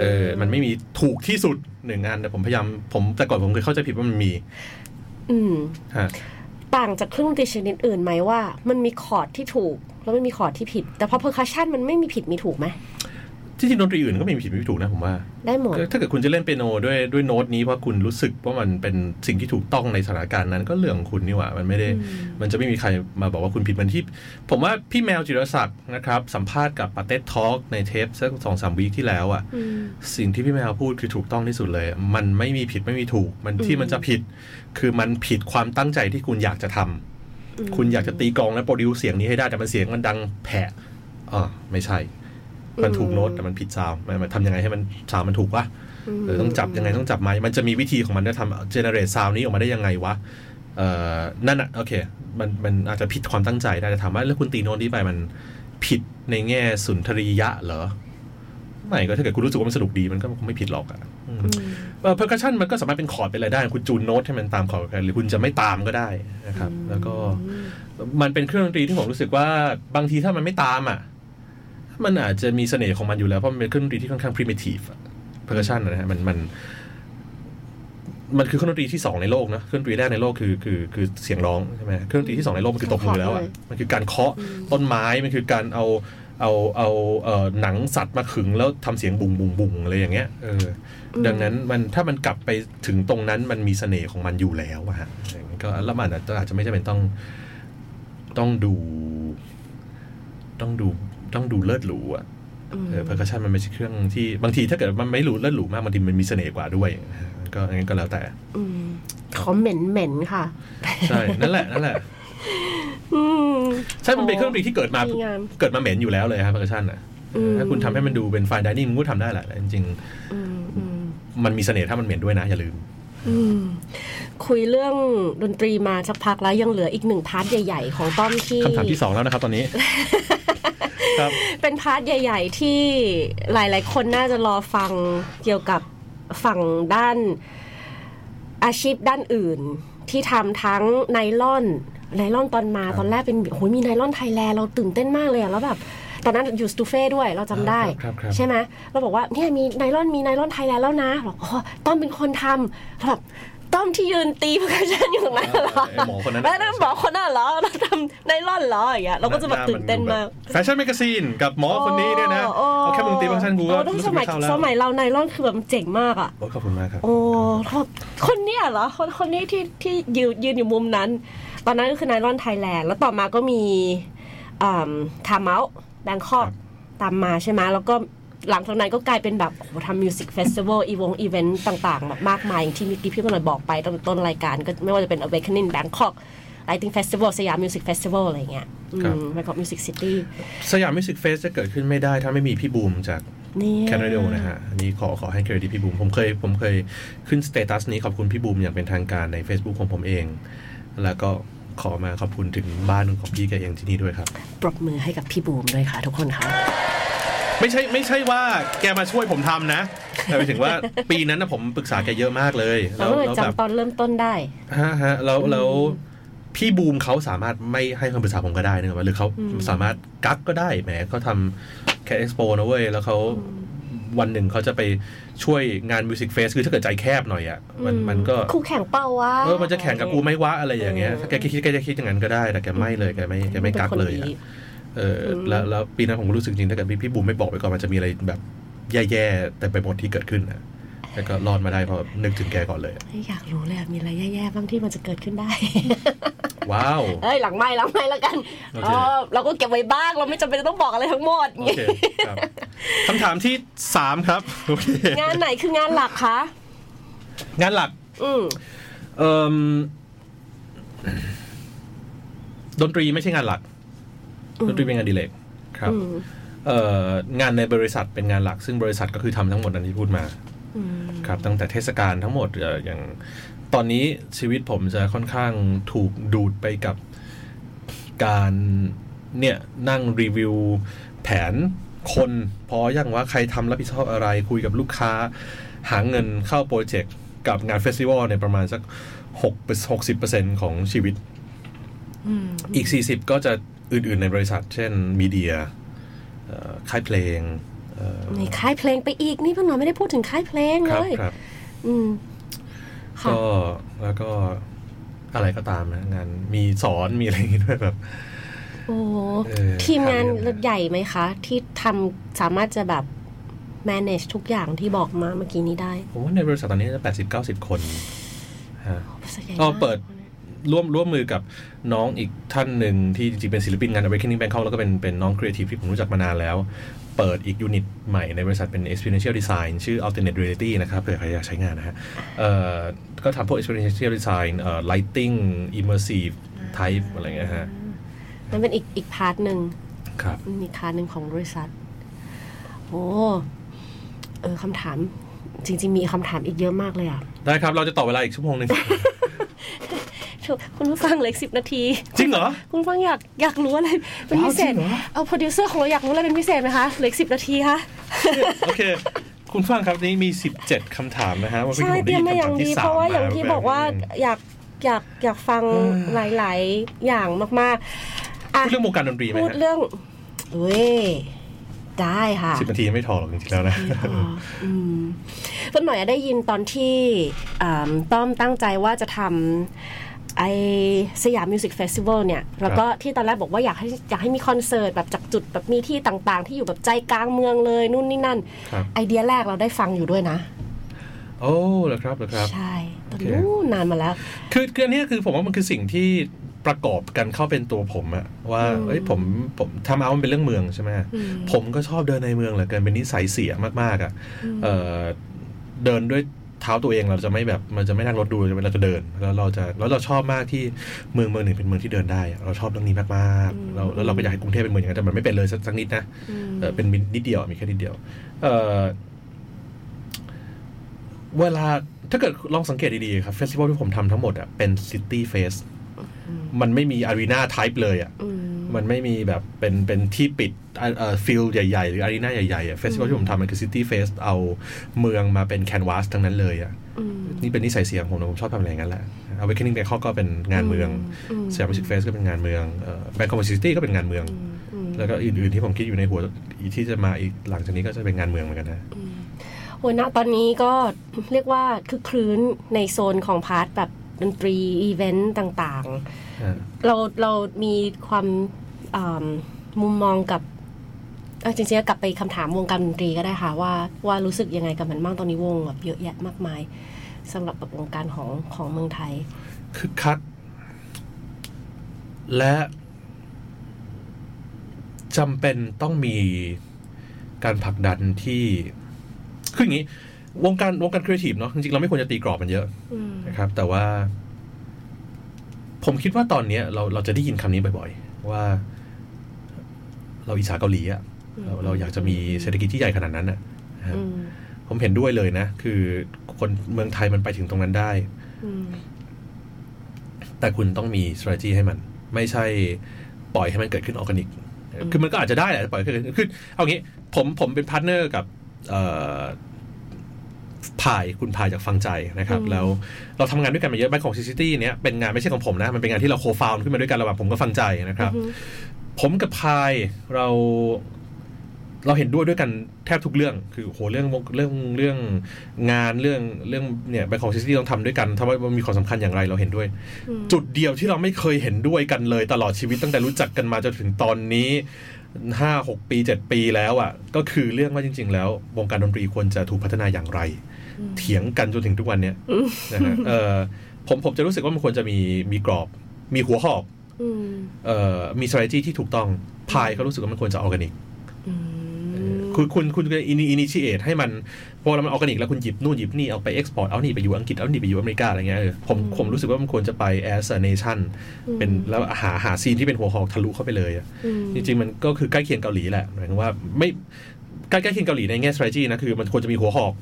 เออ มันไม่มีถูกที่สุดหนึ่งอันแต่ผมพยายามผมแต่ก่อนผมเคยเข้าใจผิดว่ามันมี อืมฮะต่างจากเครื่องดนตรีชนิดอื่นไหมว่า มันมีคอร์ดที่ถูก แล้วไม่มีคอร์ดที่ผิด แต่พอ percussion มันไม่มีผิดมีถูกไหม ที่จริงดนตรีอื่นก็ไม่มีผิดไม่มีถูกนะผมว่า ได้หมดก็ถ้าเกิดคุณจะเล่นเปียโนด้วยด้วยโน้ตนี้เพราะคุณรู้สึกว่ามันเป็นสิ่งที่ถูกต้องในสถานการณ์นั้นก็เรื่องของคุณนี่หว่า มันไม่ได้ มันจะไม่มีใครมาบอกว่าคุณผิดเหมือนที่ ผมว่าพี่แมวจิรศักดิ์นะครับ สัมภาษณ์กับป๋าเต็ดทอล์กในเทปสักสองสาม week ที่แล้วอะอืมสิ่งที่พี่แมวพูดคือถูกต้องที่สุดเลย มันไม่มีผิดไม่มีถูก มันที่มันจะผิด คือมันผิดความตั้งใจที่คุณอยากจะทำคุณอยากจะตีกลองและ produce เสียงนี้ให้ได้แต่มันเสียงมันดังแผะอ่าไม่ใช่ มันถูกโน้ตแต่มันผิด sound มันมันทำยังไงให้มัน sound มันถูกวะเออต้องจับยังไงต้องจับไม้มันจะมีวิธีของมันจะทำ generate sound นี้ออกมาได้ยังไงวะเอ่อนั่นอะโอเค มันมันอาจจะผิดความตั้งใจได้แต่ถามว่าแล้วคุณตีโน้ตนี้ไปมันผิดในแง่สุนทรียะเหรอไม่ก็ถ้าเกิดคุณรู้สึกว่ามันสนุกดีมันก็คงไม่ผิดหรอกอะอืมเออ percussion มันก็สามารถเป็นคอร์ดเป็นอะไรได้ คุณจูนโน้ตให้มันตามคอร์ดกันหรือคุณจะไม่ตามก็ได้นะครับ แล้วก็มันเป็นเครื่องดนตรีที่ผมรู้สึกว่าบางทีถ้ามันไม่ตามอะ มันอาจจะมีเสน่ห์ของมันอยู่แล้ว เพราะมันเป็นเครื่องดนตรีที่ค่อนข้าง primitive percussion นะฮะมันมัน มันคือเครื่องดนตรีที่สองในโลกนะเครื่องดนตรีแรกในโลกคือคือคือเสียงร้องใช่ไหมเครื่องดนตรีที่สองในโลกมันคือตบมือแล้วอะมันคือการเคาะต้นไม้มันคือการเอาเอาเอาเอ่อหนังสัตว์มาขึงแล้วทำเสียงบุงบุงบุงอะไรอย่างเงี้ยเอออดังนั้นมันถ้ามันกลับไปถึงตรงนั้นมันมีเสน่ห์ของมันอยู่แล้วอะฮะอย่างนั้นก็แล้วมันอาจจะอาจจะไม่จำเป็นต้องต้องดู ต้องดู ต้องดูเลิศหรูอะเออ percussion มันไม่ใช่เครื่องที่บางทีถ้าเกิดมันไม่หรูเลิศหรูมากบางทีมันมีเสน่ห์กว่าด้วยก็อันนั้นก็แล้วแต่อืมเขาเหม็นเหม็นๆค่ะ ใช่นั่นแหละนั่นแหละอืมใช่มันเป็นเครื่องดนตรีที่เกิดมาดีงามเกิดมาเหม็นอยู่แล้วเลยครับ percussion อะอืมถ้าคุณทำให้มันดูเป็น fine dining มันก็ทำได้แหละแต่จริงอืมอืมๆมันมีเสน่ห์ถ้ามันเหม็นด้วยนะ อย่าลืมอืมคุยเรื่องดนตรีมาสักพักแล้วยังเหลืออีกหนึ่ง part ใหญ่ ๆ ของต้อมที่คำถามที่สองแล้วนะครับตอนนี้ครับ เป็น part ใหญ่ ๆ ที่หลาย ๆ คนน่าจะรอฟังเกี่ยวกับฝั่งด้านอาชีพด้านอื่น ที่ทำทั้ง NYLON NYLON ตอนมาครับตอนแรกเป็นโอ้ยมี NYLON Thailand เราตื่นเต้นมากเลยอะแล้วแบบตอนนั้นอยู่สตูเฟ่ด้วยเราจำได้ครับครับใช่ไหมเราบอกว่าเนี่ยมี NYLON มี NYLON Thailand แล้วนะบอกอ๋อต้อมเป็นคนทำแล้วแบบ ต้อมที่ยืนตี percussion อยู่ตรงนั้นเหรอไอ้หมอคนนั้นแล้วนั่นหมอคนนั้นเหรอเราทำ NYLON เหรออย่างเงี้ยเราก็จะแบบตื่นเต้นมากแฟชั่น magazine กับหมอคนนี้เนี่ยนะโอ้เอาแค่มึงตี percussion กูก็โอ้ต้องรู้สสึกมัไม่ยเข้าแล้วสมัยเรา NYLON คือแบบมันเจ๋งมากอะโอ้ขอบคุณมากครับโอ้ครับคนเนี้ยเหรอคนคนนี้ที่ที่ยืนยืนอยู่มุมนั้น ตอนนั้นก็คือ NYLON Thailand แล้วต่อมาก็มี Time Out Bangkok ตามมาใช่ไหมแล้วก็ หลังจากนั้นก็กลายเป็นแบบโอ้โหทำ music festival อีวงอีเวนต์ต่างๆแบบมากมายอย่างที่เมื่อกี้พี่กำลังบอกไปตอนต้นรายการก็ไม่ว่าจะเป็น Awakening Bangkok Lighting Festival Siam Music Festival อะไรเงี้ยอืม Bangkok Music City Siam Music Fest จะเกิดขึ้นไม่ได้ถ้าไม่มีพี่บูมจากนี่แคนาดานะฮะ อันนี้ขอขอให้เครดิตพี่บูม ผมเคยผมเคยขึ้น status นี้ขอบคุณพี่บูมอย่างเป็นทางการใน Facebook ของผมเอง แล้วก็ขอมาขอบคุณถึงบ้านของพี่แกเองที่นี่ด้วยครับ ปรบมือให้กับพี่บูมด้วยค่ะทุกคนค่ะ ไม่ใช่ไม่ใช่ว่าแกมาช่วยผมทำนะ แต่หมายถึงว่าปีนั้นนะผมปรึกษาแกเยอะมากเลยเราแล้วก็เลยแล้วแบบจำตอนเริ่มต้นได้ฮะฮะแล้วแล้วพี่บูมเขาสามารถไม่ให้คำปรึกษาผมก็ได้นะครับหรือเขาอืมสามารถกักก็ได้แหมเขาทำแค่เอ็กซ์โปนะเว้ย แล้วเขาวันหนึ่งเขาจะไปช่วยงานมิวสิกเฟสคือถ้าเกิดใจแคบหน่อยอะมันมันก็คู่แข่งเป้าวะเออมันจะแข่งกับกูไหม่วะอะไรอย่างเงี้ยเออถ้าแกคิดแกจะคิดอย่างนั้นก็ได้แต่แกไม่เลยแกไม่แกไม่กักเลยป็นคนอะดี เอออแล้วแล้วปีนั้นผมก็รู้สึกจริงถ้าเกิดพี่พี่บูมไม่บอกไปก่อนมันจะมีอะไรแบบแย่ๆแต่ไปหมดที่เกิดขึ้นนะแต่ก็รอดมาได้เพราะนึกถึงแกก่อนเลยไม่อยากรู้เลยอะมีอะไรแย่ๆบ้างที่มันจะเกิดขึ้นได้ ว้าวเอ้ยหลังไม่หลังไม่แล้วกันโอเคเออเราก็เก็บไว้บ้างเราไม่จำเป็นจะต้องบอกอะไรทั้งหมดโอเคครับคำถามที่สามครับโอเคงานไหนคืองานหลักคะงานหลัก อืมเอ่มดนตรีไม่ใช่งานหลักอืม ดนตรีเป็นงานอดิเรกครับอืมเอ่องานในบริษัทเป็นงานหลัก ซึ่งบริษัทก็คือทำทั้งหมดนั้นที่พูดมาอืมครับตั้งแต่เทศกาลทั้งหมดเอ่ออย่างตอนนี้ชีวิตผมจะค่อนข้างถูกดูดไปกับการเนี่ยนั่งรีวิวแผนคนพออย่างว่าใครทำรับผิดชอบอะไรคุยกับลูกค้า หาเงินเข้าโปรเจกต์กับงาน festival เนี่ยประมาณสักหกหกสิบเปอร์เซ็นของชีวิตอืมอีก40ก็จะ อื่นๆในบริษัท เช่นมีเดียเอ่อค่ายเพลงเอ่อมีค่ายเพลงไปอีกนี่เพิ่งหน่อยไม่ได้พูดถึงค่ายเพลงคเลรับยครับอืมค่ะก็แล้วก็อะไรก็ตามนะงานมีสอนมีอะไรอย่างงี้ด้วยแบบโอ้เออทีมงานหาเรื่องใหญ่ไหมคะ ที่ทำสามารถจะแบบ manage ทุกอย่างที่บอกมาเมื่อกี้นี้ได้ผมว่าในบริษัทตอนนี้จะ80 90คนฮะบริษัทใหญ่ก็มากเปิด ร่วมร่วมมือกับน้องอีกท่านหนึ่งที่จริงๆเป็นศิลปินงาน Awakening Bangkok แล้วก็เป็นเป็นน้องครีเอทีฟที่ผมรู้จักมานานแล้ว เปิดอีก unit ใหม่ในบริษัทเป็น Experiential Design ชื่อ Alternate Reality นะครับเผื่อใครอยากใช้งานนะฮะเอ่อก็ทำพวก Experiential Design เอ่อ Lighting Immersive Type อะไรเงี้ยฮะนั่นเป็นอีกอีก part หนึ่งครับอีก part หนึ่งของบริษัทโอ้เออคำถามจริง ๆ มีคำถามอีกเยอะมากเลยอะ ได้ครับ เราจะต่อเวลาอีกชั่วโมงหนึ่ง คุณผู้ฟังเหล็กสิบนาที จริงเหรอ คุณผู้ฟังอยากอยากรู้อะไรเป็นพิเศษว้าวจริงเหรอเอาโปรดิวเซอร์ของเราอยากรู้อะไรเป็นพิเศษไหมคะเหล็กสิบนาทีคะโอเคคุณฟังครับนี่มี 17คำถามนะฮะว่าพี่ใช่ผมเตรีได้ยมยินมาอย่างคำถามที่ดีสามเพราะว่าอย่างมที่แบบบอกว่านี้อยากอยากอยากฟังเออหลาย ๆ อย่างมากๆอะพูดเรื่องวงการดนตรีไหมพูดฮะเรื่องเว้ยได้ค่ะสิบนาทีไม่พอหรอกจริงๆแล้วนะอ๋ออืมเพิ่นหน่อยได้ยินตอนที่อ่าต้อมตั้งใจว่าจะทำ ไอ้ Siam Music Festival เนี่ย แล้วก็ที่ตอนแรกบอกว่าอยากให้อยากให้มีคอนเสิร์ตแบบจากจุดแบบมีที่ต่างๆ ที่อยู่แบบใจกลางเมืองเลยนู่นนี่นั่นครับไอเดียแรกเราได้ฟังอยู่ด้วยนะ โอ้เหรอครับเหรอครับ ใช่ตอนโอเคนู้นนานมาแล้ว คือคืออันเนี้ยคือผมว่ามันคือสิ่งที่ประกอบกันเข้าเป็นตัวผมอะว่าอืมเอ้ยผมผมทำเอามันเป็นเรื่องเมืองใช่ไหมอืมผมก็ชอบเดินในเมืองเหลือเกินเป็นนิสัยเสียมากๆอะเออเดินด้วย เท้าตัวเองเราจะไม่แบบมันจะไม่นั่งรถดูจะเป็นเราจะเดิน แล้วเราจะแล้วเราชอบมากที่เมืองเมืองหนึ่งเป็นเมืองที่เดินได้อะเราชอบเรื่องนี้มากๆเราแล้วเราก็อยากให้กรุงเทพเป็นเมืองอย่างนั้นแต่มันไม่เป็นเลยสักสักนิดนะอืมเออเป็นนิดเดียวมีแค่นิดเดียวเออเวลาถ้าเกิดลองสังเกตดีๆครับ festival ที่ผมทำทั้งหมดอะเป็น city fest มันไม่มี arena type เลยอะอื มมันไม่มีแบบเป็นเป็นที่ปิดเอ่อ field ใหญ่ๆ หรือ arena ใหญ่ๆอะ festival ที่ผมทำมันคือ city fest เอาเมืองมาเป็น canvas ทั้งนั้นเลยอะอืมนี่เป็นนิสัยเสียผมนะผมชอบทำอะไรอย่างนั้นแหละ Awakening Bangkok ก็เป็นงานเมืองอืม Siam Music Fest ก็เป็นงานเมือง Bangkok City ก็เป็นงานเมืองอืมแล้วก็อื่นๆที่ผมคิดอยู่ในหัวอีกที่จะมาอีกหลังจากนี้ก็จะเป็นงานเมืองเหมือนกันนะโอ้ยณตอนนี้ก็เรียกว่าคือครื้นในโซนของ part แบบดนตรีอีเวนต์ต่างอ่าๆ เราเรามีความอ่ามุมมองกับเอ่อจริงๆก็กลับไปคำถามวงการดนตรีก็ได้ค่ะว่าว่ารู้สึกยังไงกับมันบ้างตอนนี้วงแบบเยอะแยะมากมายสำหรับแบบวงการของของเมืองไทยคึกคักและจำเป็นต้องมีการผลักดันที่คืออย่างนี้ วงการวงการครีเอทีฟเนาะจริงๆ เราไม่ควรจะตีกรอบมันเยอะอืมนะครับ แต่ว่า ผมคิดว่าตอนเนี้ยเราเราจะได้ยินคำนี้บ่อย ๆ ว่า เราอิจฉาเกาหลีอะเราเราอยากจะมีเศรษฐกิจที่ใหญ่ขนาดนั้นอะนะครับอืมผมเห็นด้วยเลยนะ คือคนเมืองไทยมันไปถึงตรงนั้นได้อืมแต่คุณต้องมี strategy ให้มัน ไม่ใช่ปล่อยให้มันเกิดขึ้นออร์แกนิก คือมันก็อาจจะได้แหละปล่อยให้เกิดขึ้นคือเอางี้ ผมผมเป็น partner กับเอ่อ พายคุณพายจากฟังใจนะครับอืมแล้วเราทำงานด้วยกันมาเยอะ Bangkok Music City เนี้ยเป็นงานไม่ใช่ของผมนะ มันเป็นงานที่เรา co-found ขึ้นมาด้วยกันระหว่างผมกับฟังใจนะครับอือฮึผมกับพายเราเราเห็นด้วยด้วยกันแทบทุกเรื่อง คือโหเรื่องเรื่องเรื่องงานเรื่องเรื่องเนี่ยแบงของซิตี้ต้องทำด้วยกันทำว่ามันมีความสำคัญอย่างไรเราเห็นด้วยอืมจุดเดียวที่เราไม่เคยเห็นด้วยกันเลย ตลอดชีวิตตั้งแต่รู้จักกันมาจนถึงตอนนี้ ห้าหกปีเจ็ดปีแล้วอะ ก็คือเรื่องว่าจริง ๆ แล้ว วงการดนตรีควรจะถูกพัฒนาอย่างไร เถียงกันจนถึงทุกวันเนี้ยนะฮะเออผมผมจะรู้สึกว่ามันควรจะมีมีกรอบ มีหัวหอกอืมเอ่อมี strategy ที่ถูกต้องพายก็รู้สึกว่ามันควรจะออร์แกนิกอืมคุณคุณคุณ in initiate ให้มัน พอเรามันออร์แกนิกแล้วคุณหยิบนู่นหยิบนี่เอาไป export เอานี่ไปอยู่อังกฤษเอานี่ไปอยู่อเมริกาอะไรเงี้ยเออผมผมรู้สึกว่ามันควรจะไป as a nation เป็นแล้วหาหา scene ที่เป็นหัวหอกทะลุเข้าไปเลยอะอืมจริงๆมันก็คือใกล้เคียงเกาหลีแหละหมายถึงว่าไม่ใกล้ใกล้เคียงเกาหลีในแง่ strategy นะคือมันควรจะมีหัวหอก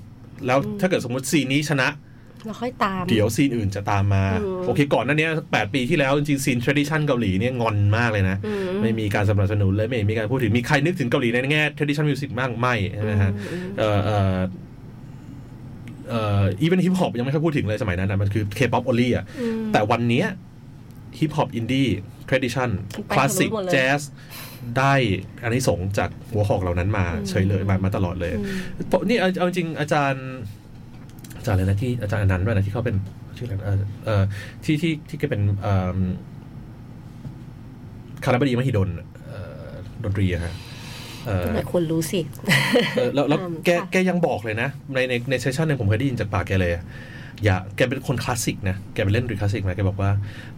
แล้วถ้าเกิดสมมติ scene นี้ชนะเราค่อยตาม เดี๋ยว scene อื่นจะตามมาอืมโอเค ก่อนหน้านี้แปดปีที่แล้ว จริงๆซีน tradition เกาหลีเนี่ยงอนมากเลยนะอืไม่มีการสนับสนุนเลย ไม่มีการพูดถึง มีใครนึกถึงเกาหลีในแง่ tradition music บ้างไม่ใช่ไหมฮะอืม เอ่อเอ่อเอ่อ even hip hop ยังไม่ค่อยพูดถึงเลยสมัยนั้นนะมันคือ K-pop only อะอืมแต่วันเนี้ย hip hop indie tradition ไป classic ทะลุหมดเลย jazz ได้อันนี้สงส์จากหัวหอกเหล่านั้นมาอืมเฉยเลยมามาตลอดเลยอืมผมนี่เอาเอาจริงๆอาจารย์อาจารย์อะไรนะที่อาจารย์อนันต์ด้วยนะที่เขาเป็นชื่ออะไรนะเออเออที่ที่ที่แกเป็นเอิ่มคณบดีมหิดลเอ่อดนตรีอะฮะ เออแต่ควรรู้สิเออแล้วแล้วอืมแกค่ะแกยังบอกเลยนะ ในในใน session หนึ่งผมเคยได้ยินจากปากแกเลยอะอย่าแกเป็นคนคลาสสิกนะ แกไปเล่นดนตรีคลาสสิกมาแกบอกว่า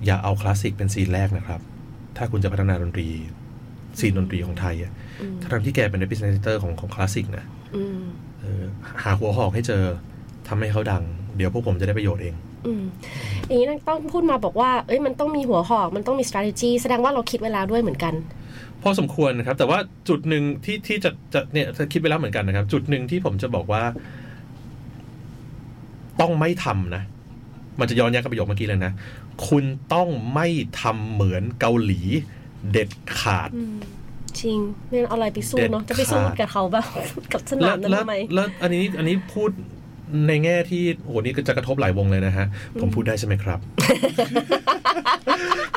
อย่าเอาคลาสสิกเป็น scene แรกนะครับ ถ้าคุณจะพัฒนาดนตรี scene ดนตรีของไทยอะอืมทั้งที่แกเป็น representator ของของคลาสสิกนะอืมเออหาหัวหอกให้เจอทำให้เขาดัง เดี๋ยวพวกผมจะได้ประโยชน์เองอืมอย่างนี้ต้องพูดมาบอกว่า เอ้ยมันต้องมีหัวหอก มันต้องมี strategy แสดงว่าเราคิดเวแลาด้วยเหมือนกัน พอสมควรนะครับ แต่ว่าจุดหนึ่งที่ที่จะจะเนี่ยจะคิดไปแล้วเหมือนกันนะครับ จุดหนึ่งที่ผมจะบอกว่า ต้องไม่ทำนะ มันจะย้อนแย้งกับประโยคเมื่อกี้เลยนะ คุณต้องไม่ทำเหมือนเกาหลี เด็ดขาดอืมจริงไม่งั้นเอาอะไรไปสู้เนาะเด็ดจะไปสู้ขาดกับเขาแบบกับสนาแล้วมนั้นแล้วทำไมแล้วอันนี้อันนี้พูด ในแง่ที่โอ้โหนี่ก็จะกระทบหลายวงเลยนะฮะ ผมพูดได้ใช่ไหมครับ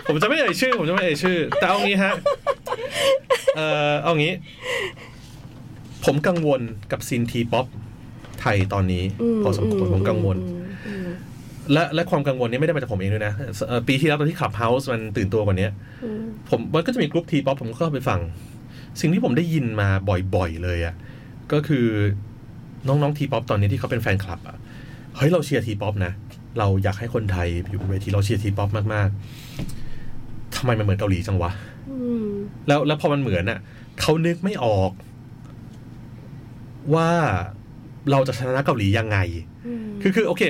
ผมจะไม่เอ่ยชื่อ ผมจะไม่เอ่ยชื่อ แต่เอางี้ฮะ เอ่อเอางี้ ผมกังวลกับซีนทีป๊อปไทยตอนนี้พอสมควรผมกังวลอืมอืมและและความกังวลนี้ไม่ได้มาจากผมเองด้วยนะเอ่อปีที่แล้วตอนที่ Clubhouse มันตื่นตัวกว่านี้อืมผมมันก็จะมีกลุ่ม T-pop ผมก็เข้าไปฟัง สิ่งที่ผมได้ยินมาบ่อยๆเลยอะ่ะก็คือ น้องๆ T-pop ตอนนี้ที่เขาเป็นแฟนคลับอะ่ะเฮ้ยเราเชียร์ T-pop นะ เราอยากให้คนไทยอยู่บนเวทีเราเชียร์ T-pop มากๆทำไมมันเหมือนเกาหลีจังวะอืมแล้วแล้วพอมันเหมือนอะเขานึกไม่ออก ว่าเราจะชนะเกาหลียังไงอืมคือคือโอเค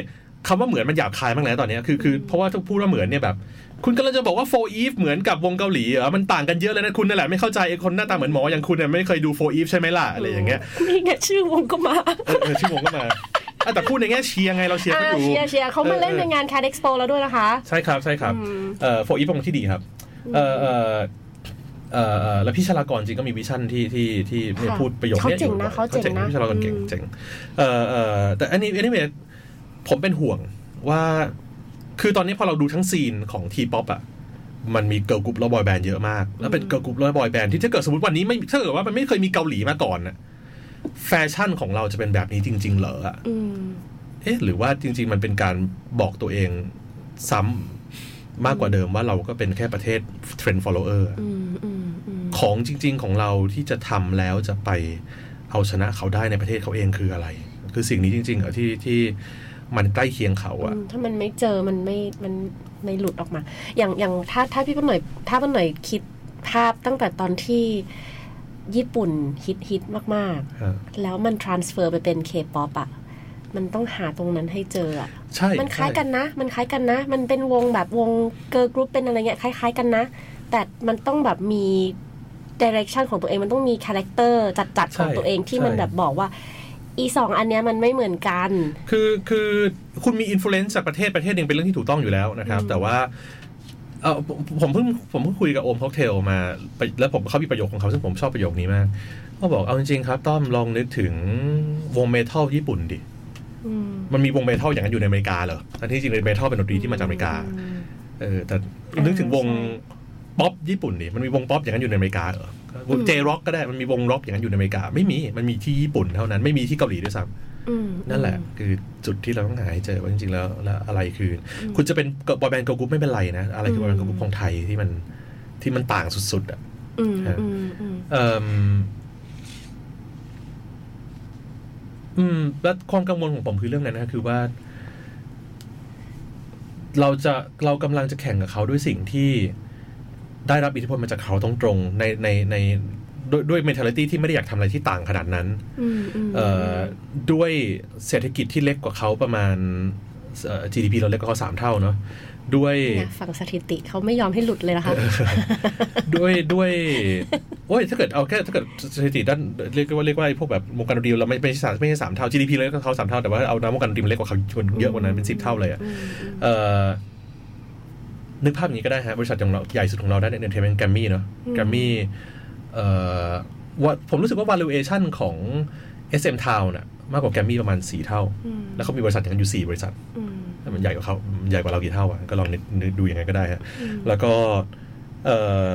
คำว่าเหมือนมันหยาบคายมากแล้วตอนเนี้ยคือคือเพราะว่าถ้าพูดว่าเหมือนเนี่ยแบบ คุณกำลังจะบอกว่า 4EVE เหมือนกับวงเกาหลีเหรอมันต่างกันเยอะเลยนะคุณนั่นแหละไม่เข้าใจไอ้คนหน้าตาเหมือนหมออย่างคุณเนี่ยไม่เคยดู 4EVE ใช่ไหมล่ะอะไรอย่างเงี้ยนี่ไงชื่อวงก็มาเออเออชื่อวงก็มาอะแต่พูดในแง่เชียร์ไงเราเชียร์อ่าเขาอยู่เชียร์เชียร์เขามาเล่นในงาน Cat Expo แล้วด้วยนะคะ ใช่ครับใช่ครับอืมเอ่อ 4EVE เป็นวงที่ดีครับเออเออเออเออแล้วพี่ชลากรจริงก็มี vision ที่ที่ที่เนี่ยค่ะพูดประโยคเนี้ยเขาเจ๋งนะอยู่บ่อยเขาเจ๋งนะพี่ชลากรเก่งอืมเจ๋งเออเออแต่อันนี้อันนี้เยผมเป็นห่วงว่า คือตอนนี้พอเราดูทั้งซีนของ T-pop อะมันมีเกิร์ลกรุ๊ปแล้วบอยแบนด์เยอะมาก แล้วเป็นเกิร์ลกรุ๊ปแล้วบอยแบนด์ที่ถ้าเกิดสมมติวันนี้ไม่ถ้าเกิดว่ามันไม่เคยมีเกาหลีมาก่อนน่ะแฟชั่นของเราจะเป็นแบบนี้จริง ๆ เหรออะอืมเอ๊ะหรือว่าจริง ๆ มันเป็นการบอกตัวเองซ้ำมากกว่าเดิมว่าเราก็เป็นแค่ประเทศเทรนด์ follower อะอืมอืมอืมของจริง ๆ ของเราที่จะทำแล้วจะไปเอาชนะเขาได้ในประเทศเขาเองคืออะไร คือสิ่งนี้จริง ๆ เหรอที่ที่ มันใกล้เคียงเขาอะอืมถ้ามันไม่เจอมันไม่มันไม่หลุดออกมา อย่างอย่างถ้าถ้าพี่ป้าหน่อยถ้าป้าหน่อยคิดภาพตั้งแต่ตอนที่ญี่ปุ่นฮิตฮิตมากฮะๆแล้วมัน transfer ไปเป็น K-pop อะมันต้องหาตรงนั้นให้เจออะใช่มันคล้ายใช่กันนะ มันคล้ายกันนะ มันเป็นวงแบบวงเกิร์ลกรุ๊ปเป็นอะไรเงี้ยคล้าย ๆ กันนะ แต่มันต้องแบบมี direction ของตัวเองมันต้องมีคาแรคเตอร์จัดๆของตัวเองที่มันแบบบอกว่า อีสองอันเนี้ยมันไม่เหมือนกัน คือคือคุณมีอิ f ฟ u เ n นซ์จากประเทศประเทศหนึ่งเป็นเรื่องที่ถูกต้องอยู่แล้วนะครับ แต่ว่าเออผมผมเพิ่งผมเพิ่งคุยกับโอมค็อกเทลมาไปแล้วผมเขามีประโยคของเขาซึ่งผมชอบประโยคนี้มากเขาบอกเอาจริงๆครับ ต้อมลองนึกถึงวงเมทัลญี่ปุ่นดิอืมมันมีวงเมทัลอย่างนั้นอยู่ในอเมริกาเหรอทั้งที่จริงเมทัลเป็นดนตรีที่มาจากอเมริกา เออแต่นึกถึงวงเจป๊อปญี่ปุ่นดิมันมีวงป๊อปอย่างนั้นอยู่ในอเมริกาเหรอ วงเจร็อกก็ได้มันมีวงร็อกอย่างนั้นอยู่ในอเมริกา ไม่มีมันมีที่ญี่ปุ่นเท่านั้น ไม่มีที่เกาหลีด้วยซ้ำอืมนั่นแหละ คือจุดที่เราต้องหาให้เจอว่าจริงๆแล้วแล้วอะไรคืออคุณจะเป็นบอยแบนด์เกิร์ลกรุ๊ปไม่เป็นไรนะ อะไรคือบอยแบนด์เกิร์ลกรุ๊ปของไทยที่มันที่มันต่างสุดๆอะอืมฮะอืมอืมเอ่มอืมแล้วความกังวลของผมคือเรื่องนั้นนะคือว่า เราจะเรากำลังจะแข่งกับเขาด้วยสิ่งที่ ได้รับอิทธิพลมาจากเขาตรงๆในในในด้วยด้วย mentality ที่ไม่ได้อยากทำอะไรที่ต่างขนาดนั้นอืมอืมเอ่อด้วยเศรษฐกิจที่เล็กกว่าเขาประมาณเอ่อ GDP เราเล็กกว่าเขาสามเท่าเนาะด้วยเนี่ยฝั่งสถิติเขาไม่ยอมให้หลุดเลยนะคะด้วยด้วยโอ้ยถ้าเกิดเอาแค่ถ้าเกิดสถิติด้านเรียกว่าเรียกว่าไอ้พวกแบบวงการดนตรีเราไม่ไม่ใช่สามไม่ใช่สามเท่า GDP เราเล็กกว่าเขาสามเท่าแต่ว่าเอาน้ำวงการดนตรีมันเล็กกว่าเขาเยอะกว่านั้นเป็นสิบเท่าเลยอะอืมเอ่อ นึกภาพอย่างนี้ก็ได้ฮะ บริษัทของเราใหญ่สุดของเราด้าน entertainment แกรมมี่เนาะแกรมมี่เอ่อว่าผมรู้สึกว่า valuation ของ SM Town น่ะมากกว่าแกรมมี่ประมาณสี่เท่าอืมแล้วเขามีบริษัทอย่างนั้นอยู่สี่บริษัทอืมมันใหญ่กว่าเขาใหญ่กว่าเรากี่เท่าอะก็ลองนึกนึกดูยังไงก็ได้ฮะแล้วก็เออ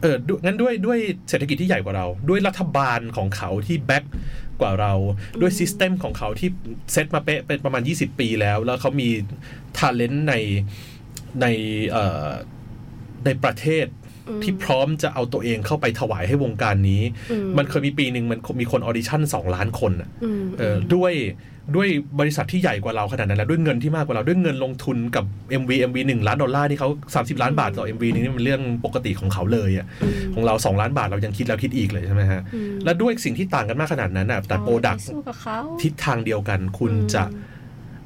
เออด้วยงั้นด้วยด้วยเศรษฐกิจที่ใหญ่กว่าเรา ด้วยรัฐบาลของเขาที่ back กว่าเราด้วย system ของเขาที่เซตมาเป๊ะเป็นประมาณ 20 ปีแล้ว แล้วเขามี talent ในในเอ่อในประเทศที่พร้อมจะเอาตัวเองเข้าไปถวายให้วงการนี้อืมมันเคยมีปีหนึ่งมันมีคนออดิชั่นสองล้านคนอะอืมเออด้วย ด้วยบริษัทที่ใหญ่กว่าเราขนาดนั้นแล้วด้วยเงินที่มากกว่าเราด้วยเงินลงทุนกับ MV MV หนึ่งล้านดอลลาร์ที่เขา30 ล้านบาทต่อ MV นึงนี่มันเรื่องปกติของเขาเลยอะของเรา 2 ล้านบาทเรายังคิดแล้วคิดอีกเลยใช่ไหมฮะอืมและด้วยสิ่งที่ต่างกันมากขนาดนั้นอะแต่โปรดักเอาไปสู้กับเขาทิศทางเดียวกันคุณจะ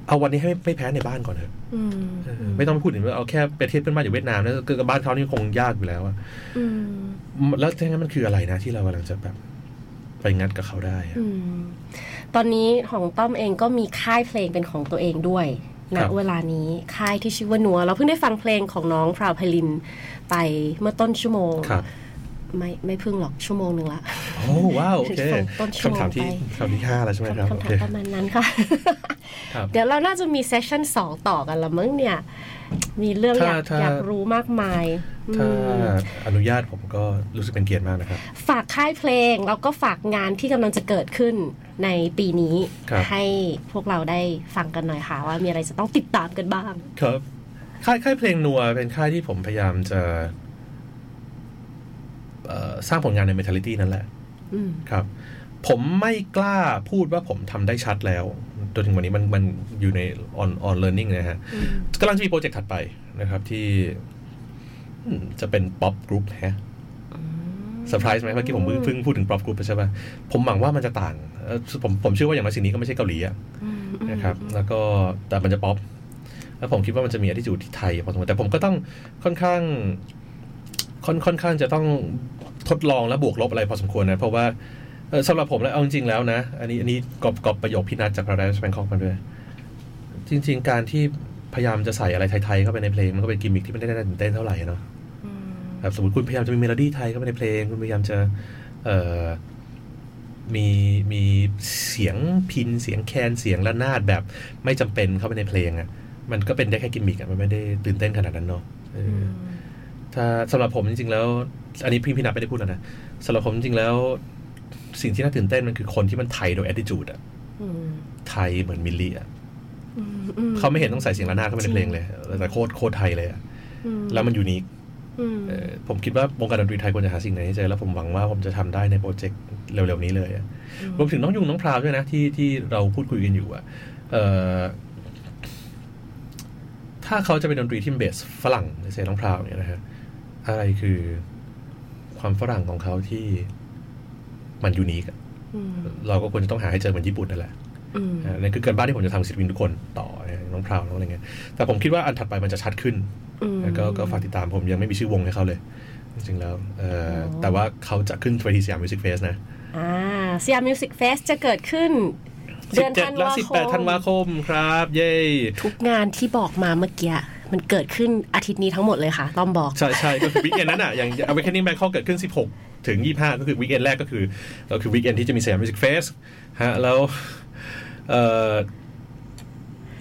เอาวันนี้ให้ไม่แพ้ในบ้านก่อนเถอะอืมเออไม่ต้องไปพูดถึงว่าเอาแค่ประเทศเพื่อนบ้านอย่างเวียดนามนะคือกับบ้านเขานี่คงยากอยู่แล้วอะอืมแล้วถ้างั้นมันคืออะไรนะที่เรากำลังจะแบบ ไปงัดกับเขาได้อะอืมตอนนี้ของต้อมเองก็มีค่ายเพลงเป็นของตัวเองด้วยครัณบเวลานี้ค่ายที่ชื่อว่านัว เราเพิ่งได้ฟังเพลงของน้องพราวไพลินไปเมื่อต้นชั่วโมงครับ ไม่ไม่เพิ่งหรอกชั่วโมงหนึ่งละโอ้ว้าว โอเคฟังต้นชั่วโมงคำถามที่ไปคำถามที่ห้าแล้วใช่ไหมครับโอคำเคถามประมาณนั้นค่ะครับเดี๋ยวเราน่าจะมีเซสชั่นสองต่อกันละมั้งเนี่ย มีเรื่องอยากถ้าถ้าอยากรู้มากมาย ถ้าอืมอนุญาตผมก็รู้สึกเป็นเกียรติมากนะครับ ฝากค่ายเพลง แล้วก็ฝากงานที่กำลังจะเกิดขึ้นในปีนี้ครับให้พวกเราได้ฟังกันหน่อยค่ะ ว่ามีอะไรจะต้องติดตามกันบ้าง ครับ ค่ายค่ายเพลงนัวเป็นค่ายที่ผมพยายามจะเอ่อ สร้างผลงานใน mentality นั่นแหละอืมครับ ผมไม่กล้าพูดว่าผมทำได้ชัดแล้วจนถึงวันนี้มันมันอยู่ใน on on learning นะฮะอืมกำลังจะมีโปรเจกต์ถัดไปนะครับที่อืมจะเป็น pop group ฮะเซอร์ไพรส์ไหมเมื่อกี้ผมเพิ่งเพิ่งพูดถึง pop group ไปใช่ป่ะผมหวังว่ามันจะต่างเอ่อผมผมเชื่อว่าอย่างไรสิ่งนี้ก็ไม่ใช่เกาหลีอะอืมนะครับ แล้วก็แต่มันจะป๊อปแล้วผมคิดว่ามันจะมี attitude ที่ไทยพอสมควรแต่ผมก็ต้องค่อนข้าง ค่อนค่อนข้างจะต้องทดลองและบวกลบอะไรพอสมควรนะ เพราะว่าเอ่อสำหรับผมแล้วเอาจริงๆแล้วนะ อันนี้อันนี้ก๊อปก๊อปประโยคพี่นัทจาก Paradise Bangkok มาด้วย จริง ๆ การที่พยายามจะใส่อะไรไทยๆเข้าไปในเพลง มันก็เป็นกิมมิคที่ไม่ได้น่าตื่นเต้นเท่าไหร่เนาะอืมแบบสมมติคุณพยายามจะมีเมโลดี้ไทยเข้าไปในเพลง คุณพยายามจะเอ่อมีมีเสียงพินเสียงแคนเสียงระนาดแบบ ไม่จำเป็นเข้าไปในเพลงอะ่ะ มันก็เป็นได้แค่กิมมิคอะมันไม่ได้ตื่นเต้นขนาดนั้นเนาะเอออือม ถ้าสำหรับผมจริงๆแล้ว อันนี้พี่พี่นัทไม่ได้พูดแล้วนะสำหรับผมจริงๆแล้ว สิ่งที่น่าตื่นเต้นมันคือคนที่มันไทยโดย attitude อะอืมไทยเหมือนมิลลี่อะอืมอืมเขาไม่เห็นต้องใส่เสียงระนาดเข้าไปในเพลงเลย แต่โคตรโคตรไทยเลยอะอืมแล้วมัน unique อืมเอ่อผมคิดว่าวงการดนตรีไทยควรจะหาสิ่งนี้ให้เจอแล้วผมหวังว่าผมจะทำได้ในโปรเจกต์เร็วๆนี้เลยอะรวมถึงน้องยุงน้องพราวด้วยนะที่ที่เราพูดคุยกันอยู่อะเอ่อถ้าเขาจะเป็นดนตรีที่ base ฝรั่งในเซน้องพราวเนี่ยนะฮะ อะไรคือความฝรั่งของเขาที่มัน unique อะอืมเราก็ควรจะต้องหาให้เจอเหมือนญี่ปุ่นนั่นแหละอืมอ่านั่นคือการบ้านที่ผมจะทำศิลปินทุกคนต่อนะน้องพราวน้องอะไรเงี้ยแต่ผมคิดว่าอันถัดไปมันจะชัดขึ้นอืมแล้วก็ก็ฝากติดตามผมยังไม่มีชื่อวงให้เขาเลย จริงๆแล้วเอ่ออ๋อแต่ว่าเขาจะขึ้นเวทีสยามมิวสิกเฟสนะอ่าสยามมิวสิกเฟสจะเกิดขึ้นเดือนธัน17และวาคม18ธันวาคมครับ เย้ทุกงานที่บอกมาเมื่อกี้ มันเกิดขึ้นอาทิตย์นี้ทั้งหมดเลยค่ะ ต้อมบอก ใช่ใช่ก็คือ weekend นั้นอะ อย่าง Awakening Bangkok เกิดขึ้นถึง 25 ก็คือ weekend แรกก็คือก็คือ weekend ที่จะมีสยามมิวสิกเฟสฮะแล้วเอ่อ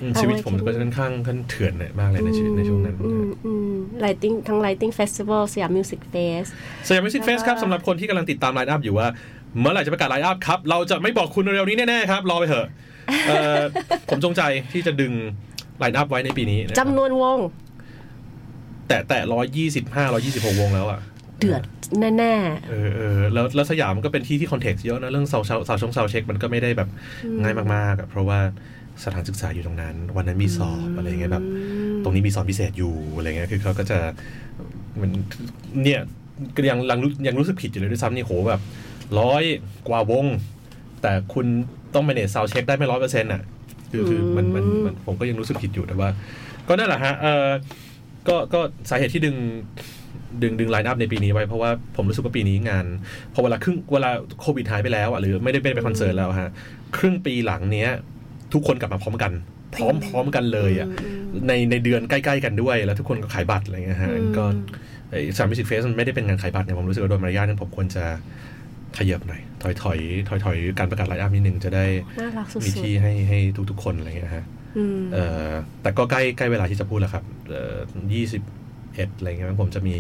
อืมชีวิตผมก็ค่อนข้างค่อนเถื่อนมากเลยในชีวิตในช่วงนั้นอืมอืม Lighting ทั้ง Lighting Festival สยาม Music Fest สยามมิวสิกเฟสครับสำหรับคนที่กำลังติดตาม line up อยู่ว่า เมื่อไหร่จะประกาศ line up ครับ เราจะไม่บอกคุณเร็วๆนี้แน่ ๆ ครับ รอไปเถอะเอ่อผมจงใจที่จะดึง line up ไว้ในปีนี้นะครับจำนวนวง แต่แต่ร้อยยี่สิบห้าร้อยี่สิบหกวงแล้วอะเดือดแน่เออเออแล้วแล้วสยามมันก็เป็นที่ที่ context เยอะนะ เรื่องเสาเสาเสาชงเสาเช็คมันก็ไม่ได้แบบง่ายมากๆอะเพราะว่าสถานศึกษาอยู่ตรงนั้น วันนั้นมีสอบอะไรเงี้ยแบบ ตรงนี้มีสอนพิเศษอยู่อะไรเงี้ยคือเขาก็จะเหมันเนี่ยก็ยังยังรู้ยังรู้สึกผิดอยู่เลยด้วยซ้ำนี่โหแบบร้อยกว่าวง แต่คุณต้อง manage sound check ได้ไม่ร้อยเปอร์เซ็นต์อะ คือคือมันมันมันผมก็ยังรู้สึกผิดอยู่แต่ว่า ก็นั่นแหละฮะเออก็ก็สาเหตุที่ดึงดึงดึง line up ในปีนี้ไว้เพราะว่าผมรู้สึกว่าปีนี้งานพอเวลาครึ่งเวลาโควิดหายไปแล้วอะหรือไม่ได้ไปไปคอนเสิร์ตแล้วฮะครึ่งปีหลังเนี้ย ทุกคนกลับมาพร้อมกัน พร้อมพร้อมกันเลยอะในในเดือนใกล้ๆกันด้วย แล้วทุกคนก็ขายบัตรอะไรเงี้ยฮะก็ไอ้สยามมิวสิกเฟสมันไม่ได้เป็นงานขายบัตรเนี่ยผมรู้สึกว่าโดยมารยาทนั้นผมควรจะขยับหน่อย ถอยถอยถอยถอยการประกาศไลน์อัพนิดนึงจะได้ๆน่ารักสุดมีที่ให้ให้ทุกๆคนอะไรเงี้ยฮะๆอืมเอ่อแต่ก็ใกล้ใกล้เวลาที่จะพูดแล้วครับเอ่อยี่สิบเอ็ดอะไรเงี้ยผมจะมี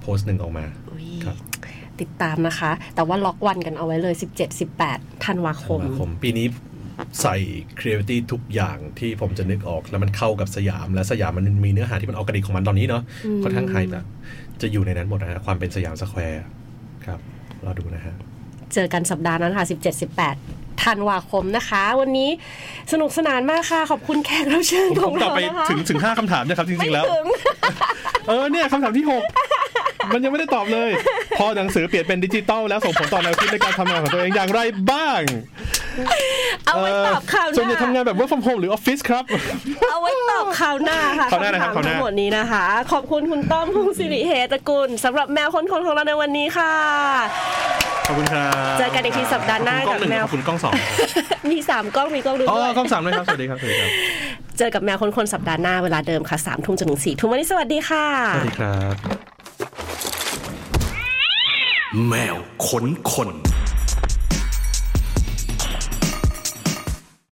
โพสต์หนึ่งออกมาอุ๊ยครับติดตามนะคะ แต่ว่าล็อกวันกันเอาไว้เลย 17-18ธันวาคมธันวาคมปีนี้ใส่ creativity ทุกอย่างที่ผมจะนึกออกแล้วมันเข้ากับสยาม และสยามมันมีเนื้อหาที่มันออกกระดิกของมันตอนนี้เนาะอืมค่อนข้างไฮแบบจะอยู่ในนั้นหมดนะฮะความเป็นสยามสแควร์ครับ รอดูนะฮะ เจอกันสัปดาห์นั้นค่ะ 17-18 ธันวาคมนะคะ วันนี้สนุกสนานมากค่ะ ขอบคุณแขกรับเชิญผของมตอบเราไปนะคะถึงถึงห้าคำถามนะครับจริงๆแล้วถึงเออเนี่ยคำถามที่หกมันยังไม่ได้ตอบเลย พอหนังสือเปลี่ยนเป็นดิจิตอลแล้วส่งผลต่อแนวคิดในการทำงานของตัวเองอย่างไรบ้าง เอาไว้ตอบข่าวหส่วนใหญ่น้าทำงานแบบ work from home หรือออฟฟิศครับ เอาไว้ตอบข่าวหน้าค่ะคราวหน้านะครับคำถามคราวหน้าทั้งหมดนี้นะคะ ขอบคุณคุณต้อมพงศิริเฮตระกุลสำหรับแมวคนคนของเราในวันนี้ค่ะ ขอบคุณครับเจอกันอีกทีสัปดาห์หน้าขอบคุณกล้องหนึ่งกับแมวขอบคุณกล้องสองมีสามกล้องมีกล้องดูอ๋อด้วยกล้องสามด้วยครับสวัสดีครับสวัสดีครับเจอกับแมวคนคนสัปดาห์หน้าเวลาเดิมค่ะสามทุ่มจนถึงสี่ทุ่มวันนี้สวัสดีค่ะ สวัสดีครับ แมวขนคน